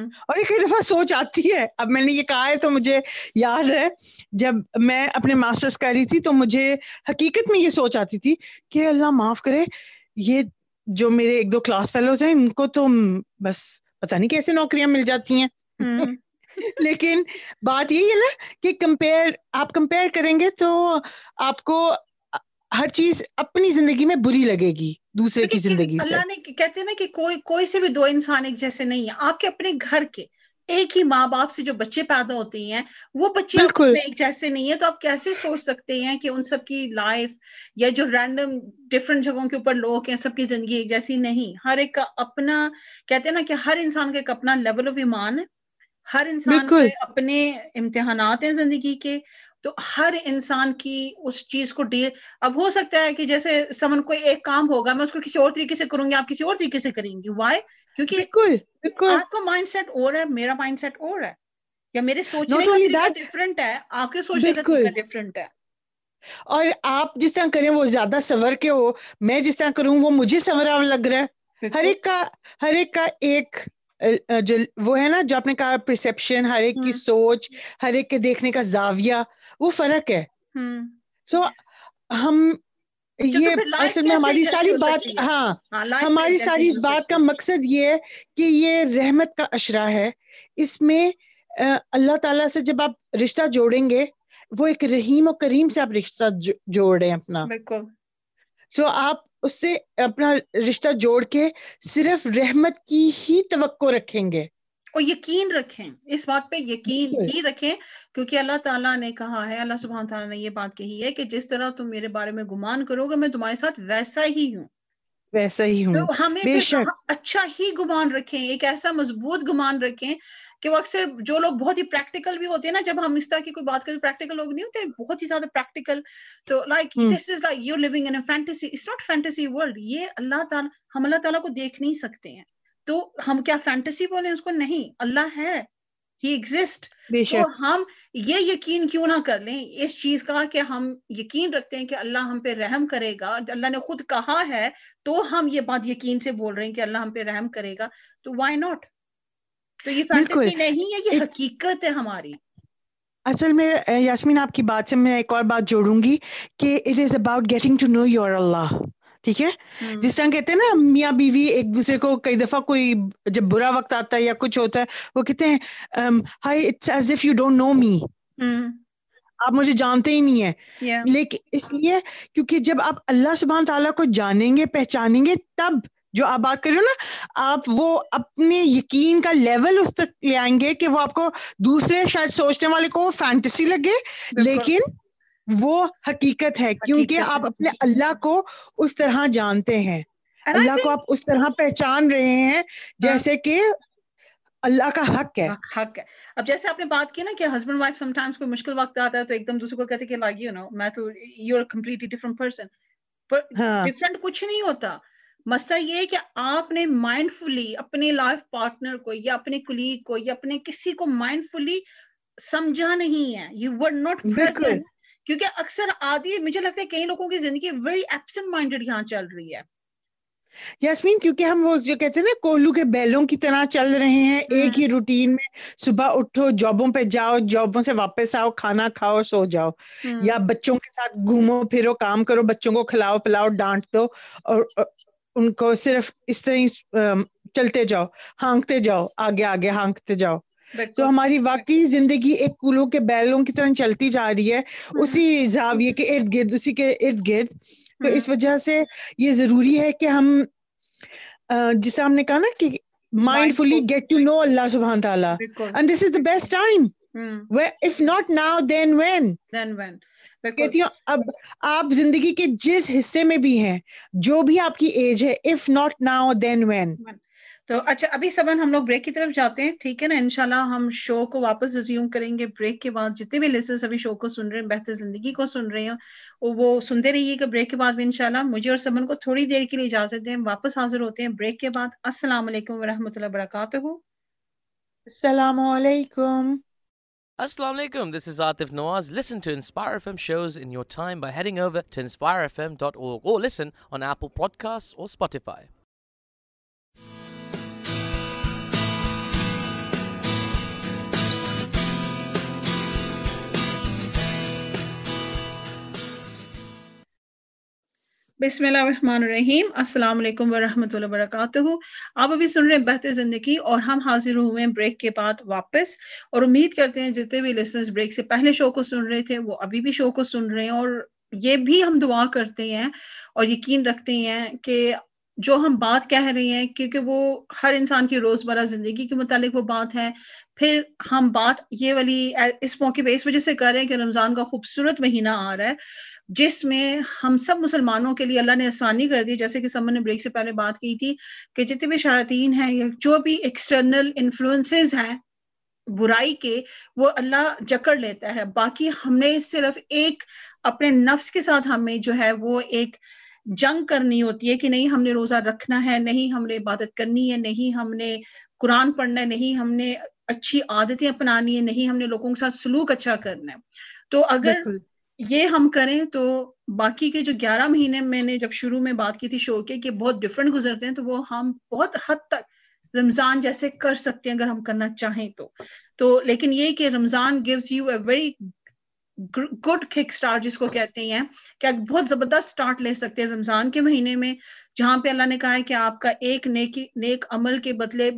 اور ایک دفعہ سوچ آتی ہے۔ اب میں نے یہ کہا ہے تو مجھے یاد ہے جب میں اپنے ماسٹرس کر رہی تھی تو مجھے حقیقت میں یہ سوچ آتی تھی کہ اللہ معاف کرے یہ جو میرے ایک دو کلاس فیلوز ہیں ان کو تو بس پتہ نہیں کیسے نوکریاں مل جاتی ہیں۔ لیکن بات یہی ہے نا کہ کمپیئر آپ کمپیئر کریں گے تو آپ کو ہر چیز اپنی زندگی میں بری لگے گی دوسرے کی زندگی اللہ نے کہتے ہیں نا کہ کوئی کوئی سے بھی دو انسان ایک جیسے نہیں ہے آپ کے اپنے گھر کے ایک ہی ماں باپ سے جو بچے پیدا ہوتے ہیں وہ بچے ایک جیسے نہیں ہے تو آپ کیسے سوچ سکتے ہیں کہ ان سب کی لائف یا جو رینڈم ڈفرنٹ جگہوں کے اوپر لوگ ہیں سب کی زندگی ایک جیسی نہیں۔ ہر ایک کا اپنا کہتے ہیں نا کہ ہر انسان کا ایک اپنا لیول آف ایمان ہے۔ ہر انسان کے اپنے امتحانات ہیں زندگی کے تو ہر انسان کی اس چیز کو ڈیل اب ہو سکتا ہے کہ جیسے سمن کوئی ایک کام ہوگا میں اس کو کسی اور طریقے سے کروں گی آپ کسی اور طریقے سے کریں گی۔ وائی کیونکہ آپ کا مائنڈ سیٹ اور ہے میرا مائنڈ سیٹ اور ہے۔ یا میرے سوچنے کا ڈفرنٹ ہے آپ کے سوچنے کا ڈفرنٹ ہے۔ اور آپ جس طرح کریں وہ زیادہ سور کے ہو۔ میں جس طرح کروں وہ مجھے سورا لگ رہا ہے۔ ہر ایک کا ہر ایک کا ایک وہ ہے نا جو آپ نے کہا پرسپشن ہر ایک کی سوچ ہر ایک کے دیکھنے کا زاویہ وہ فرق ہے۔ سو ہم یہ اصل میں ہماری ساری بات ہاں, ہاں، ہماری ساری اس بات کا مقصد یہ ہے کہ یہ رحمت کا اشرا ہے۔ اس میں اللہ تعالیٰ سے جب آپ رشتہ جوڑیں گے وہ ایک رحیم و کریم سے آپ رشتہ جوڑ رہے ہیں اپنا۔ سو آپ اس سے اپنا رشتہ جوڑ کے صرف رحمت کی ہی توقع رکھیں گے۔ اور یقین رکھیں۔ اس بات پہ یقین ہی رکھیں کیونکہ اللہ تعالیٰ نے کہا ہے اللہ سبحانہ تعالیٰ نے یہ بات کہی ہے کہ جس طرح تم میرے بارے میں گمان کرو گے میں تمہارے ساتھ ویسا ہی ہوں۔ ویسا ہی ہوں۔ ہمیں اچھا ہی گمان رکھیں ایک ایسا مضبوط گمان رکھیں کہ وہ اکثر جو لوگ بہت ہی پریکٹیکل بھی ہوتے ہیں نا جب ہم اس طرح کی کوئی بات کرتے پریکٹیکل لوگ نہیں ہوتے بہت ہی زیادہ پریکٹیکل تو like this is like you living in fantasy it's not fantasy world یہ اللہ تعالیٰ ہم اللہ تعالیٰ کو دیکھ نہیں سکتے ہیں۔ تو ہم کیا فینٹیسی بولے اس کو؟ نہیں اللہ ہے۔ ہی ایگزٹ تو ہم یہ یقین کیوں نہ کر لیں اس چیز کا کہ ہم یقین رکھتے ہیں کہ اللہ ہم پہ رحم کرے گا اللہ نے خود کہا ہے تو ہم یہ بات یقین سے بول رہے ہیں کہ اللہ ہم پہ رحم کرے گا تو وائی ناٹ تو یہ فینٹیسی نہیں ہے یہ حقیقت ہے ہماری۔ اصل میں یاسمین آپ کی بات سے میں ایک اور بات جوڑوں گی کہ it is about getting to know your اللہ ٹھیک ہے؟ جس طرح کہتے ہیں نا میاں بیوی ایک دوسرے کو کئی دفعہ کوئی جب برا وقت آتا ہے یا کچھ ہوتا ہے وہ کہتے ہیں hi it's as if you don't know me آپ مجھے جانتے ہی نہیں ہیں۔ لیکن اس لیے کیونکہ جب آپ اللہ سبحان تعالیٰ کو جانیں گے پہچانیں گے تب جو آپ بات کر رہے ہو نا آپ وہ اپنے یقین کا لیول اس تک لے آئیں گے کہ وہ آپ کو دوسرے شاید سوچنے والے کو فینٹسی لگے لیکن وہ حقیقت ہے کیونکہ آپ اپنے اللہ کو اس طرح جانتے ہیں۔ اللہ کو آپ اس طرح پہچان رہے ہیں ہاں۔ جیسے کہ اللہ کا حق ہے۔ حق ہے۔ اب جیسے آپ نے بات کی نا کہ ہسبینڈ وائف سم ٹائمس کوئی مشکل وقت آتا ہے تو ایک دم دوسرے کو کہتے کہ لائک یو نو میں تو you are completely different person different کچھ نہیں ہوتا۔ مسئلہ یہ ہے کہ آپ نے مائنڈ فلی اپنے لائف پارٹنر کو یا اپنے کلیگ کو یا اپنے کسی کو مائنڈ فلی سمجھا نہیں ہے۔ یو ور ناٹ کیونکہ اکثر آدھی مجھے لگتا ہے کئی لوگوں کی زندگی ویری ایبسنٹ مائنڈیڈ یہاں چل رہی ہے۔ یاسمین کیونکہ ہم وہ جو کہتے ہیں نا کولو کے بیلوں کی طرح چل رہے ہیں ایک ہی روٹین میں صبح اٹھو جابوں پہ جاؤ جابوں سے واپس آؤ کھانا کھاؤ سو جاؤ۔ یا بچوں کے ساتھ گھومو پھرو کام کرو بچوں کو کھلاؤ پلاؤ ڈانٹ دو اور ان کو صرف اس طرح چلتے جاؤ ہانکتے جاؤ آگے آگے ہانکتے جاؤ۔ تو ہماری واقعی زندگی ایک کولو کے بیلوں کی طرح چلتی جا رہی ہے اسی زاویے کے ارد گرد اسی کے ارد گرد۔ تو اس وجہ سے یہ ضروری ہے کہ ہم جسے ہم نے کہا نا کہ mindfully get to know اللہ سبحان تعالیٰ۔ And this is the best time if not now then when کہتی ہوں اب آپ زندگی کے جس حصے میں بھی ہیں جو بھی آپ کی ایج ہے if not now then when تو اچھا ابھی سبن ہم لوگ بریک کی طرف جاتے ہیں ٹھیک ہے نا انشاءاللہ ہم شو کو واپس ریزیوم کریں گے بریک کے بعد جتنے بھی لسنس ابھی شو کو سن رہے ہیں بہتر زندگی کو سن رہے ہیں وہ سنتے رہیے گا بریک کے بعد بھی انشاءاللہ مجھے اور سبن کو تھوڑی دیر کے لیے اجازت دیں واپس حاضر ہوتے ہیں بریک کے بعد السلام علیکم ورحمۃ اللہ وبرکاتہ السلام علیکم Assalamu alaikum. This is Atif Nawaz. Listen to Inspire FM shows in your time by heading over to inspirefm.org or listen on Apple Podcasts or Spotify. بسم اللہ الرحمن الرحیم السلام علیکم ورحمۃ اللہ وبرکاتہ آپ ابھی سن رہے ہیں بہتر زندگی اور ہم حاضر ہوئے ہیں بریک کے بعد واپس اور امید کرتے ہیں جتنے بھی لسنس بریک سے پہلے شو کو سن رہے تھے وہ ابھی بھی شو کو سن رہے ہیں اور یہ بھی ہم دعا کرتے ہیں اور یقین رکھتے ہیں کہ جو ہم بات کہہ رہے ہیں، کیونکہ وہ ہر انسان کی روزمرہ زندگی کے متعلق وہ بات ہے پھر ہم بات یہ والی اس موقع پہ اس وجہ سے کر رہے ہیں کہ رمضان کا خوبصورت مہینہ آ رہا ہے، جس میں ہم سب مسلمانوں کے لیے اللہ نے آسانی کر دی۔ جیسے کہ سمن نے بریک سے پہلے بات کی تھی کہ جتنے بھی شاطین ہیں یا جو بھی ایکسٹرنل انفلوئنسز ہیں برائی کے، وہ اللہ جکڑ لیتا ہے۔ باقی ہم نے صرف ایک اپنے نفس کے ساتھ ہمیں جو ہے وہ ایک جنگ کرنی ہوتی ہے کہ نہیں ہم نے روزہ رکھنا ہے نہیں ہم نے عبادت کرنی ہے نہیں ہم نے قرآن پڑھنا ہے نہیں ہم نے اچھی عادتیں اپنانی ہے نہیں ہم نے لوگوں کے ساتھ سلوک اچھا کرنا ہے۔ تو اگر یہ ہم کریں تو باقی کے جو گیارہ مہینے میں نے جب شروع میں بات کی تھی شو کے کہ بہت ڈفرنٹ گزرتے ہیں تو وہ ہم بہت حد تک رمضان جیسے کر سکتے ہیں اگر ہم کرنا چاہیں تو۔ تو لیکن یہ کہ Ramzan gives you a very good kick start جس کو کہتے ہیں کہ بہت زبردست اسٹارٹ لے سکتے ہیں رمضان کے مہینے میں، جہاں پہ اللہ نے کہا ہے کہ آپ کا ایک نیکی نیک عمل کے بدلے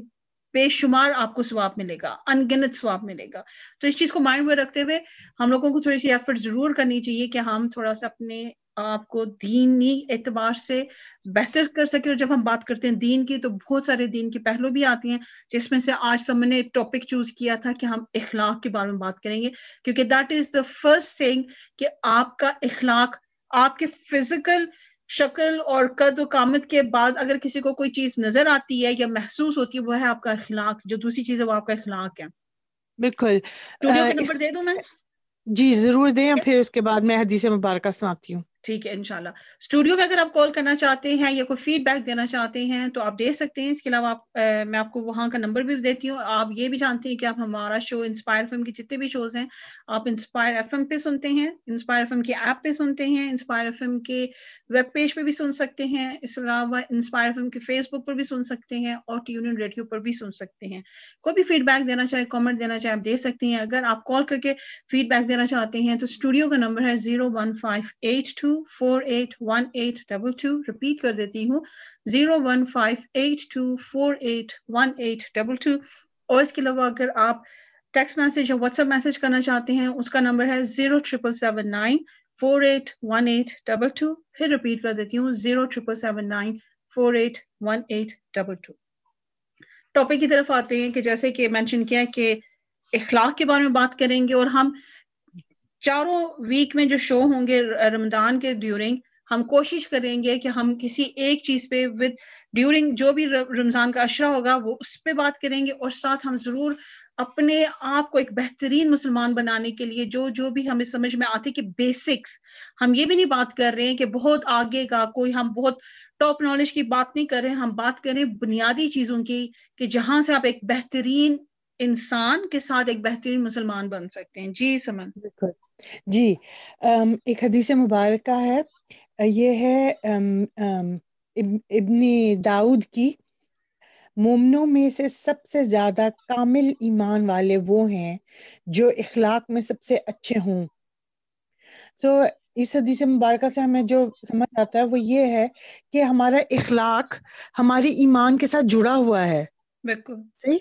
بے شمار آپ کو ثواب ملے گا انگنت ثواب ملے گا۔ تو اس چیز کو مائنڈ میں رکھتے ہوئے ہم لوگوں کو تھوڑی سی ایفرٹ ضرور کرنی چاہیے کہ ہم تھوڑا سا اپنے آپ کو دینی اعتبار سے بہتر کر سکے اور جب ہم بات کرتے ہیں دین کی تو بہت سارے دین کے پہلو بھی آتی ہیں جس میں سے آج سب نے ٹاپک چوز کیا تھا کہ ہم اخلاق کے بارے میں بات کریں گے کیونکہ that is the first thing کہ آپ کا اخلاق آپ کے فزیکل شکل اور قد و کامت کے بعد اگر کسی کو کوئی چیز نظر آتی ہے یا محسوس ہوتی ہے وہ ہے آپ کا اخلاق جو دوسری چیز ہے وہ آپ کا اخلاق ہے۔ بالکل نمبر دے دوں میں؟ جی ضرور دیں پھر اس کے بعد میں حدیث مبارکہ سناتی ہوں۔ ٹھیک ہے، انشاءاللہ۔ اسٹوڈیو میں اگر آپ کال کرنا چاہتے ہیں یا کوئی فیڈ بیک دینا چاہتے ہیں، تو آپ دے سکتے ہیں۔ اس کے علاوہ آپ میں آپ کو وہاں کا نمبر بھی دیتی ہوں۔ آپ یہ بھی جانتے ہیں کہ آپ ہمارا شو انسپائر ایف ایم کے جتنے بھی شوز ہیں، آپ انسپائر ایف ایم پہ سنتے ہیں انسپائر ایف ایم کے ایپ پہ سنتے ہیں انسپائر ایف ایم کے ویب پیج پہ بھی سن سکتے ہیں۔ اس کے علاوہ انسپائر ایف ایم کے فیس بک پر بھی سن سکتے ہیں اور ٹی یونین ریڈیو پر بھی سن سکتے ہیں۔ کوئی بھی فیڈ بیک دینا چاہے کامنٹ دینا چاہے، آپ دے سکتے ہیں۔ اگر آپ کال کر کے فیڈ بیک دینا چاہتے ہیں، تو اسٹوڈیو کا نمبر ہے zero one five eight two four eight one eight double two repeat کر دیتی ہوں zero one five eight two four eight one eight double two اور اس کے علاوہ اگر آپ ٹیکسٹ میسج یا واٹس ایپ میسج کرنا چاہتے ہیں اس کا نمبر ہے zero triple seven nine four eight one eight double two پھر ریپیٹ کر دیتی ہوں zero triple seven nine four eight one eight double two topic کی طرف آتے ہیں کہ جیسے کہ مینشن کیا کہ اخلاق کے بارے میں بات کریں گے اور ہم چاروں ویک میں جو شو ہوں گے رمضان کے ڈیورنگ ہم کوشش کریں گے کہ ہم کسی ایک چیز پہ ود ڈیورنگ جو بھی رمضان کا اشرا ہوگا، وہ اس پہ بات کریں گے اور ساتھ ہم ضرور اپنے آپ کو ایک بہترین مسلمان بنانے کے لیے جو جو بھی ہمیں سمجھ میں آتے کہ بیسکس ہم یہ بھی نہیں بات کر رہے ہیں کہ بہت آگے کا کوئی ہم بہت ٹاپ نالج کی بات نہیں کر رہے ہیں، ہم بات کریں بنیادی چیزوں کی کہ جہاں سے آپ ایک بہترین انسان کے ساتھ ایک بہترین مسلمان بن سکتے ہیں۔ جی سمن۔ بالکل۔ جی ایک حدیث مبارکہ ہے یہ ہے ابن داؤد کی مومنوں میں سے سب سے زیادہ کامل ایمان والے وہ ہیں جو اخلاق میں سب سے اچھے ہوں۔ سو so, اس حدیث مبارکہ سے ہمیں جو سمجھ آتا ہے وہ یہ ہے کہ ہمارا اخلاق ہماری ایمان کے ساتھ جڑا ہوا ہے۔ بالکل۔ صحیح؟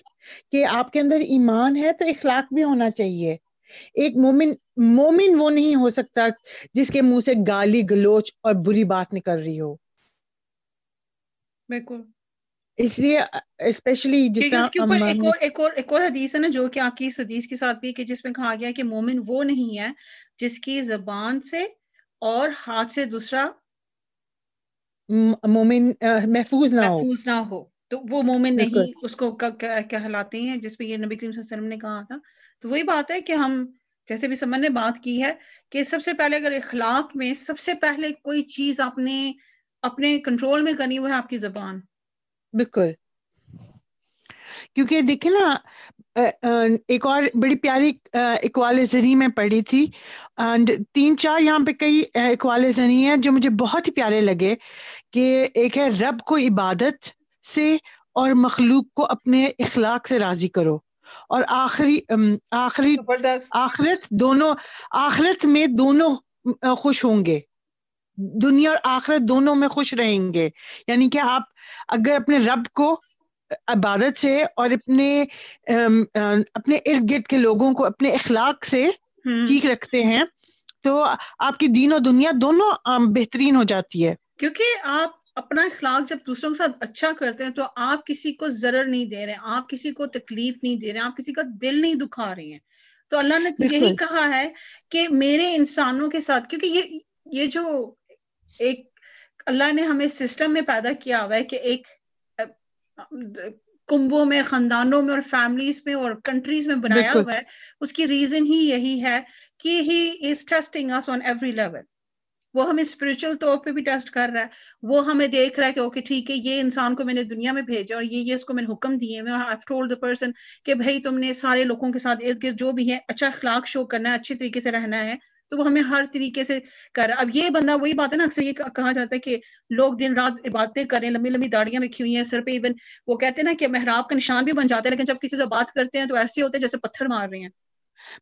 کہ آپ کے اندر ایمان ہے تو اخلاق بھی ہونا چاہیے۔ ایک مومن مومن وہ نہیں ہو سکتا جس کے منہ سے گالی گلوچ اور بری بات نکل رہی ہو۔ بالکل۔ اس لیے اسپیشلی ایک اور ایک اور حدیث ہے نا جو کہ آپ کی اس حدیث کے ساتھ بھی کہ جس میں کہا گیا کہ مومن وہ نہیں ہے جس کی زبان سے اور ہاتھ سے دوسرا مومن محفوظ نہ ہو۔ محفوظ نہ ہو۔ تو وہ مومن نہیں اس کو کہلاتے ہیں جس پہ یہ نبی کریم صلی اللہ علیہ وسلم نے کہا تھا۔ تو وہی بات ہے کہ ہم جیسے بھی سمن نے بات کی ہے کہ سب سے پہلے اگر اخلاق میں سب سے پہلے کوئی چیز اپنے اپنے کنٹرول میں کرنی وہ ہے آپ کی زبان۔ بالکل۔ کیونکہ دیکھیں نا ایک اور بڑی پیاری اقوال زری میں پڑھی تھی۔ اینڈ تین چار یہاں پہ کئی اقوال زری ہیں جو مجھے بہت ہی پیارے لگے کہ ایک ہے رب کو عبادت سے اور مخلوق کو اپنے اخلاق سے راضی کرو۔ اور آخری آخری آخرت دونوں آخرت میں دونوں خوش ہوں گے۔ دنیا اور آخرت دونوں میں خوش رہیں گے۔ یعنی کہ آپ اگر اپنے رب کو عبادت سے اور اپنے اپنے ارد گرد کے لوگوں کو اپنے اخلاق سے ٹھیک رکھتے ہیں تو آپ کی دین و دنیا دونوں بہترین ہو جاتی ہے۔ کیونکہ آپ اپنا اخلاق جب دوسروں کے ساتھ اچھا کرتے ہیں تو آپ کسی کو ضرر نہیں دے رہے آپ کسی کو تکلیف نہیں دے رہے آپ کسی کا دل نہیں دکھا رہے ہیں۔ تو اللہ نے یہی کہا ہے کہ میرے انسانوں کے ساتھ کیونکہ یہ یہ جو ایک اللہ نے ہمیں سسٹم میں پیدا کیا ہوا ہے کہ ایک کنبوں میں خاندانوں میں اور فیملیز میں اور کنٹریز میں بنایا ہوا ہے۔ اس کی ریزن ہی یہی ہے کہ he is testing on every level. وہ ہمیں اسپرچل طور پہ بھی ٹیسٹ کر رہا ہے۔ وہ ہمیں دیکھ رہا ہے کہ اوکے ٹھیک ہے، یہ انسان کو میں نے دنیا میں بھیجا اور یہ یہ اس کو میں نے حکم دیے ٹولڈ دا پرسن کہ بھائی تم نے سارے لوگوں کے ساتھ ارد گرد جو بھی ہے اچھا اخلاق شو کرنا ہے اچھے طریقے سے رہنا ہے۔ تو وہ ہمیں ہر طریقے سے کر اب یہ بندہ وہی بات ہے نا، اکثر یہ کہا جاتا ہے کہ لوگ دن رات عبادتیں کریں لمبی لمبی داڑیاں رکھی ہوئی ہیں، سر پہ ایون وہ کہتے ہیں نا کہ محراب کا نشان بھی بن جاتا ہے، لیکن جب کسی سے بات کرتے ہیں تو ایسے ہوتے ہیں جیسے پتھر مار رہے ہیں۔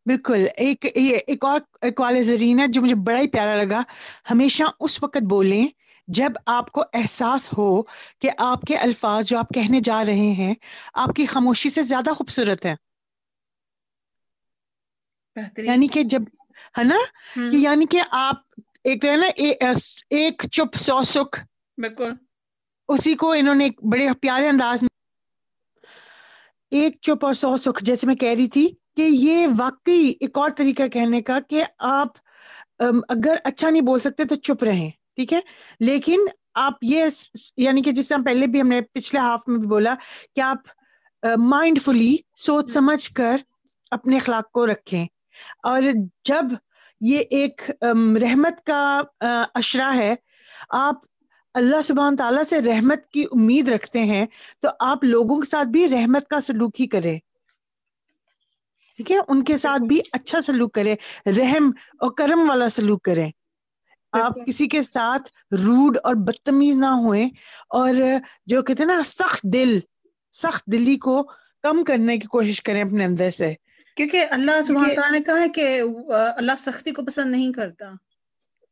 بالکل ایک ایک اور اقوال زرین ہے جو مجھے بڑا ہی پیارا لگا۔ ہمیشہ اس وقت بولیں جب آپ کو احساس ہو کہ آپ کے الفاظ جو آپ کہنے جا رہے ہیں آپ کی خاموشی سے زیادہ خوبصورت ہے یعنی کہ جب ہے نا؟ کہ یعنی کہ آپ ایک نا ایک چپ سو سکھ۔ بالکل۔ اسی کو انہوں نے بڑے پیارے انداز میں ایک چپ اور سو سکھ جیسے میں کہہ رہی تھی۔ کہ یہ واقعی ایک اور طریقہ کہنے کا کہ آپ اگر اچھا نہیں بول سکتے تو چپ رہیں، ٹھیک ہے؟ لیکن آپ یہ یعنی کہ جس طرح پہلے بھی ہم نے پچھلے ہاف میں بھی بولا کہ آپ مائنڈ فلی سوچ سمجھ کر اپنے اخلاق کو رکھیں۔ اور جب یہ ایک رحمت کا اشرا ہے، آپ اللہ سبحان تعالیٰ سے رحمت کی امید رکھتے ہیں تو آپ لوگوں کے ساتھ بھی رحمت کا سلوک ہی کریں۔ ٹھیک ہے؟ ان کے ساتھ بھی اچھا سلوک کرے رحم اور کرم والا سلوک کریں۔ آپ کسی کے ساتھ روڈ اور بدتمیز نہ ہوئے اور جو کہتے ہیں نا سخت دل سخت دلی کو کم کرنے کی کوشش کریں اپنے اندر سے۔ کیونکہ اللہ سبحانہ تعالیٰ نے کہا ہے کہ اللہ سختی کو پسند نہیں کرتا۔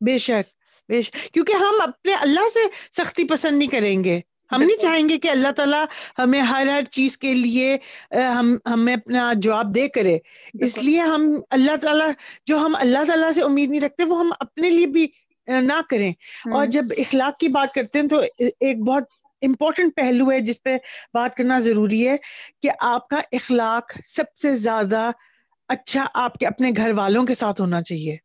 بے شک بے شک۔ کیونکہ ہم اپنے اللہ سے سختی پسند نہیں کریں گے۔ ہم نہیں چاہیں گے کہ اللہ تعالیٰ ہمیں ہر ہر چیز کے لیے ہم ہمیں اپنا جواب دے کرے۔ اس لیے ہم اللہ تعالیٰ جو ہم اللہ تعالیٰ سے امید نہیں رکھتے وہ ہم اپنے لیے بھی نہ کریں۔ اور جب اخلاق کی بات کرتے ہیں تو ایک بہت امپورٹنٹ پہلو ہے جس پہ بات کرنا ضروری ہے کہ آپ کا اخلاق سب سے زیادہ اچھا آپ کے اپنے گھر والوں کے ساتھ ہونا چاہیے۔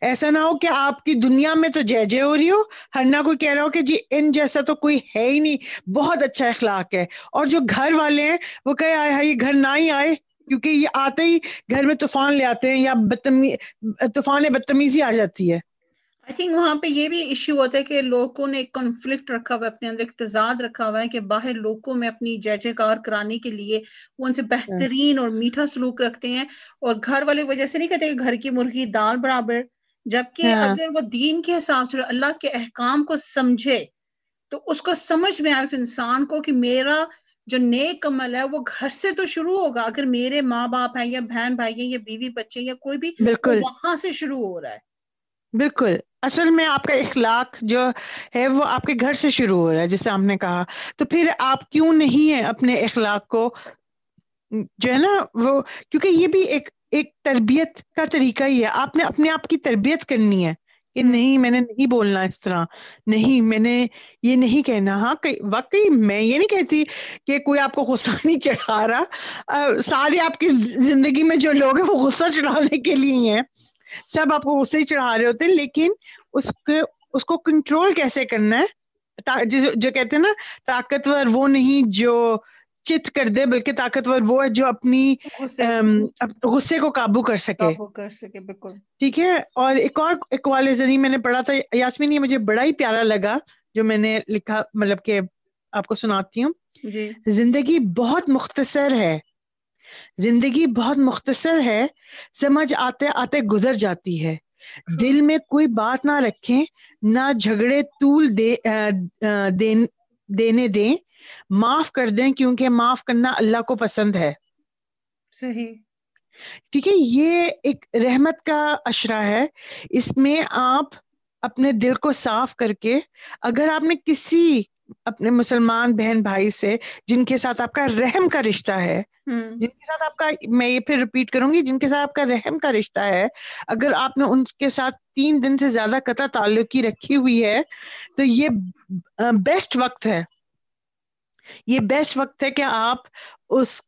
ایسا نہ ہو کہ آپ کی دنیا میں تو جے جے ہو رہی ہو ہر نہ کوئی کہہ رہا ہو کہ جی ان جیسا تو کوئی ہے ہی نہیں۔ بہت اچھا اخلاق ہے۔ اور جو گھر والے ہیں، وہ کہ آئے ہائی گھر نہ ہی آئے، کیونکہ یہ آتے ہی گھر میں طوفان لے آتے ہیں یا بدتمی، طوفان بدتمیزی آ جاتی ہے۔ آئی تھنک وہاں پہ یہ بھی ایشو ہوتا ہے کہ لوگوں نے ایک کنفلکٹ رکھا ہوا ہے اپنے اندر اقتضاد رکھا ہوا ہے کہ باہر لوگوں میں اپنی جے جے کار کرانے کے لیے وہ ان سے بہترین اور میٹھا سلوک رکھتے ہیں اور گھر والے وجہ سے نہیں کہتے کہ گھر کی مرغی دال برابر جبکہ ہاں۔ اگر وہ دین کے حساب سے اللہ کے احکام کو سمجھے تو اس کو سمجھ میں آئے اس انسان کو کہ میرا جو نیک عمل ہے وہ گھر سے تو شروع ہوگا اگر میرے ماں باپ ہیں یا بہن بھائی ہیں یا بیوی بچے یا کوئی بھی وہاں سے شروع ہو رہا ہے۔ بالکل۔ اصل میں آپ کا اخلاق جو ہے وہ آپ کے گھر سے شروع ہو رہا ہے جیسے آپ نے کہا۔ تو پھر آپ کیوں نہیں ہیں اپنے اخلاق کو جو ہے نا وہ؟ کیونکہ یہ بھی ایک ایک تربیت کا طریقہ ہی ہے۔ آپ نے اپنے آپ کی تربیت کرنی ہے کہ نہیں میں نے نہیں بولنا اس طرح۔ نہیں میں نے یہ نہیں کہنا۔ ہاں واقعی میں یہ نہیں کہتی کہ کوئی آپ کو غصہ نہیں چڑھا رہا۔ سارے آپ کی زندگی میں جو لوگ ہیں وہ غصہ چڑھانے کے لیے ہیں۔ سب آپ کو غصے ہی چڑھا رہے ہوتے ہیں لیکن اس کو اس کو کنٹرول کیسے کرنا ہے؟ جو کہتے ہیں نا طاقتور وہ نہیں جو چت کر دے بلکہ طاقتور وہ ہے جو اپنی غصے کو قابو کر سکے۔ بالکل۔ ٹھیک ہے؟ اور ایک اور ایک والے ذریعے میں نے پڑھا تھا یاسمین یہ مجھے بڑا ہی پیارا لگا جو میں نے لکھا مطلب کہ آپ کو سناتی ہوں۔ جی۔ زندگی بہت مختصر ہے۔ زندگی بہت مختصر ہے سمجھ آتے آتے گزر جاتی ہے۔ دل میں کوئی بات نہ رکھیں نہ جھگڑے طول دے دینے دیں۔ معاف کر دیں کیونکہ معاف کرنا اللہ کو پسند ہے۔ صحیح۔ ٹھیک ہے یہ ایک رحمت کا اشرا ہے۔ اس میں آپ اپنے دل کو صاف کر کے اگر آپ نے کسی اپنے مسلمان بہن بھائی سے جن کے ساتھ آپ کا رحم کا رشتہ ہے جن کے ساتھ آپ کا میں یہ پھر ریپیٹ کروں گی جن کے ساتھ آپ کا رحم کا رشتہ ہے اگر آپ نے ان کے ساتھ تین دن سے زیادہ قطع تعلقی رکھی ہوئی ہے تو یہ بیسٹ وقت ہے۔ یہ بیسٹ وقت ہے کہ آپ اس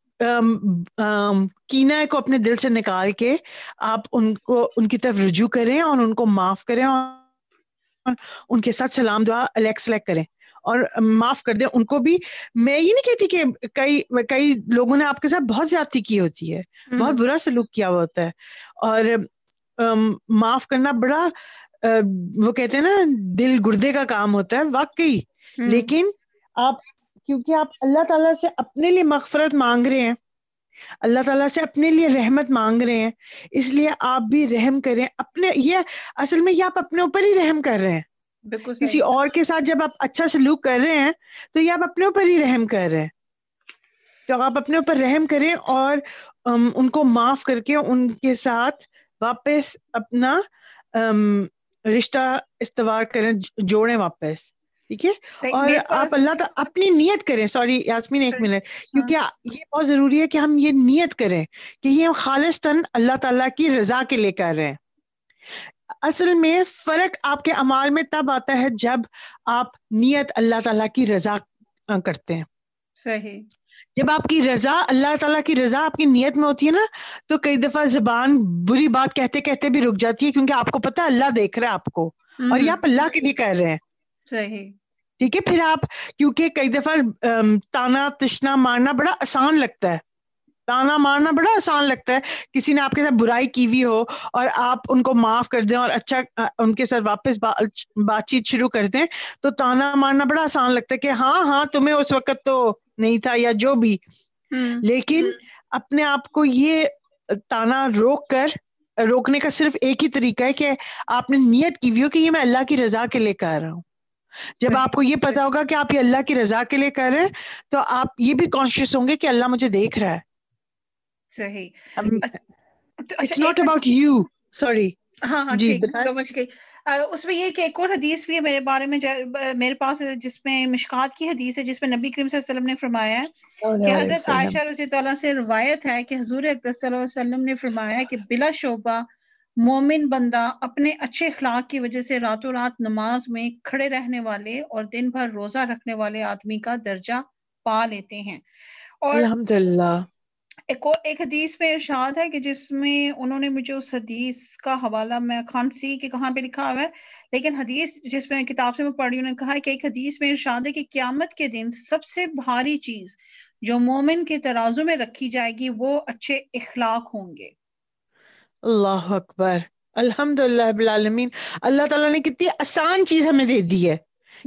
کینا کو اپنے دل سے نکال کے آپ ان کو ان کی طرف رجوع کریں اور ان کو معاف کریں اور ان کے ساتھ سلام دعا الیکس لیک کریں۔ اور معاف کر دیں ان کو بھی میں یہ نہیں کہتی کہ کئی کئی لوگوں نے آپ کے ساتھ بہت زیادتی کی ہوتی ہے بہت برا سلوک کیا ہوا ہوتا ہے۔ اور معاف کرنا بڑا وہ کہتے ہیں نا دل گردے کا کام ہوتا ہے واقعی۔ لیکن آپ کیونکہ آپ اللہ تعالیٰ سے اپنے لیے مغفرت مانگ رہے ہیں اللہ تعالیٰ سے اپنے لیے رحمت مانگ رہے ہیں اس لیے آپ بھی رحم کریں اپنے یہ اصل میں یہ آپ اپنے اوپر ہی رحم کر رہے ہیں۔ کسی اور کے ساتھ جب آپ اچھا سلوک کر رہے ہیں تو یہ آپ اپنے اوپر ہی رحم کر رہے ہیں۔ تو آپ اپنے اوپر رحم کریں اور ان کو معاف کر کے ان کے ساتھ واپس اپنا رشتہ استوار کریں جوڑیں واپس۔ ٹھیک ہے؟ اور آپ اللہ کا اپنی نیت کریں۔ سوری یاسمین ایک منٹ۔ کیونکہ یہ بہت ضروری ہے کہ ہم یہ نیت کریں کہ یہ ہم خالص تن اللہ تعالیٰ کی رضا کے لے کر رہے ہیں۔ اصل میں فرق آپ کے امال میں تب آتا ہے جب آپ نیت اللہ تعالیٰ کی رضا کرتے ہیں۔ صحیح۔ جب آپ کی رضا اللہ تعالیٰ کی رضا آپ کی نیت میں ہوتی ہے نا تو کئی دفعہ زبان بری بات کہتے کہتے بھی رک جاتی ہے کیونکہ آپ کو پتا اللہ دیکھ رہا ہے آپ کو اور یہ آپ اللہ کے لیے کر رہے ہیں۔ صحیح۔ ٹھیک ہے پھر آپ کیونکہ کئی دفعہ تانا تشنا مارنا بڑا آسان لگتا ہے۔ تانا مارنا بڑا آسان لگتا ہے۔ کسی نے آپ کے ساتھ برائی کی ہوئی ہو اور آپ ان کو معاف کر دیں اور اچھا ان کے ساتھ واپس بات چیت شروع کر دیں تو تانا مارنا بڑا آسان لگتا ہے کہ ہاں ہاں تمہیں اس وقت تو نہیں تھا یا جو بھی۔ لیکن اپنے آپ کو یہ تانا روک کر روکنے کا صرف ایک ہی طریقہ ہے کہ آپ نے نیت کی ہوئی ہو کہ یہ میں اللہ کی رضا کے لے کر رہا ہوں۔ جب آپ کو یہ پتا ہوگا کہ آپ یہ اللہ کی رضا کے لیے کر رہے ہیں تو آپ یہ بھی کانشیس ہوں گے کہ اللہ مجھے دیکھ رہا ہے۔ صحیح۔ ناٹ اباؤٹ یو سوری ہاں ہاں جی سمجھ گئی۔ اس میں یہ کہ ایک اور حدیث بھی ہے میرے بارے میں میرے پاس جس میں مشکات کی حدیث ہے جس میں نبی کریم صلی اللہ علیہ وسلم نے فرمایا ہے کہ حضرت عائشہ رضی اللہ سے روایت ہے کہ حضور اقدس صلی اللہ علیہ وسلم نے فرمایا ہے کہ بلا شعبہ مومن بندہ اپنے اچھے اخلاق کی وجہ سے راتوں رات نماز میں کھڑے رہنے والے اور دن بھر روزہ رکھنے والے آدمی کا درجہ پا لیتے ہیں۔ اور الحمد للہ ایک ایک حدیث میں ارشاد ہے کہ جس میں انہوں نے مجھے اس حدیث کا حوالہ میں خان سی کہ کہاں پہ لکھا ہوا ہے، لیکن حدیث جس میں کتاب سے میں پڑھی انہوں نے کہا ہے کہ ایک حدیث میں ارشاد ہے کہ قیامت کے دن سب سے بھاری چیز جو مومن کے ترازو میں رکھی جائے گی، وہ اچھے اخلاق ہوں گے۔ اللہ اکبر۔ الحمد للہ اللہ تعالیٰ نے کتنی آسان چیز ہمیں دے دی ہے۔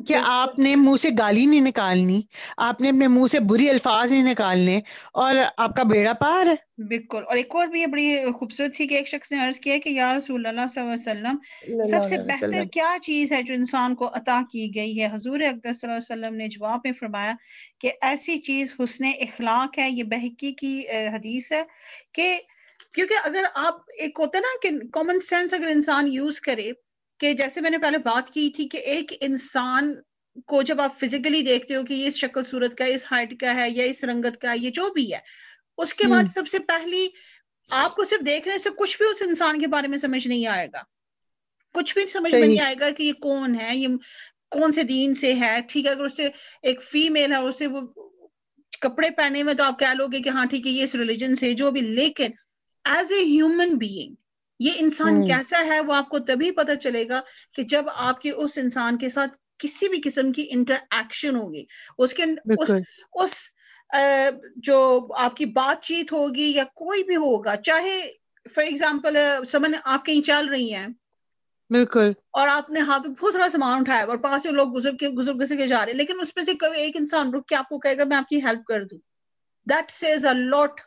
کہ آپ نے منہ سے گالی نہیں نکالنی آپ نے اپنے منہ سے بری الفاظ نہیں نکالنے اور آپ کا بیڑا پار ہے۔ بالکل۔ اور ایک اور بھی بڑی خوبصورت تھی کہ ایک شخص نے عرض کیا کہ یا رسول اللہ صلی اللہ علیہ وسلم سب سے بہتر کیا چیز ہے جو انسان کو عطا کی گئی ہے؟ حضور اقدس صلی اللہ علیہ وسلم نے جواب میں فرمایا کہ ایسی چیز حسن اخلاق ہے یہ بحقی کی حدیث ہے کہ کیونکہ اگر آپ ایک ہوتا ہے نا کہ کامن سینس اگر انسان یوز کرے کہ جیسے میں نے پہلے بات کی تھی کہ ایک انسان کو جب آپ فزیکلی دیکھتے ہو کہ یہ اس شکل صورت کا اس ہائٹ کا ہے یا اس رنگت کا یہ جو بھی ہے اس کے بعد سب سے پہلی آپ کو صرف دیکھنے سے کچھ بھی اس انسان کے بارے میں سمجھ نہیں آئے گا۔ کچھ بھی سمجھ میں نہیں آئے گا کہ یہ کون ہے یہ کون سے دین سے ہے۔ ٹھیک ہے اگر اس سے ایک فیمیل ہے اسے وہ کپڑے پہنے میں تو آپ کہہ لو گے کہ ہاں ٹھیک ہے یہ اس ریلیجن سے جو بھی۔ لیکن ایز اے ہیومن بینگ یہ انسان کیسا ہے وہ آپ کو تبھی پتا چلے گا کہ جب آپ کے اس انسان کے ساتھ کسی بھی قسم کی انٹر ایکشن ہوگی اس کے اس اس جو آپ کی بات چیت ہوگی یا کوئی بھی ہوگا چاہے فار ایگزامپل سمن آپ کہیں چل رہی ہیں۔ بالکل۔ اور آپ نے ہاتھ بہت سارا سامان اٹھایا اور پاس سے لوگ گزر کے گزر گزر کے جا رہے ہیں لیکن اس میں سے کوئی ایک انسان رک کے آپ کو کہے گا میں آپ کی ہیلپ کر دوں۔ That says a lot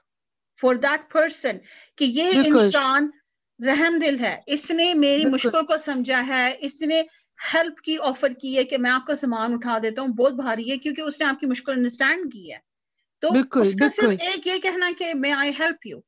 for that person کہ یہ انسان رحم دل ہے۔ اس نے میری مشکل کو سمجھا ہے۔ اس نے ہیلپ کی آفر کی ہے کہ میں آپ کا سامان اٹھا دیتا ہوں۔ بہت بھاری ہے کیونکہ اس نے آپ کی مشکل انڈرسٹینڈ کی ہے۔ تو اس کا صرف ایک یہ کہنا کہ میں آئی ہیلپ یو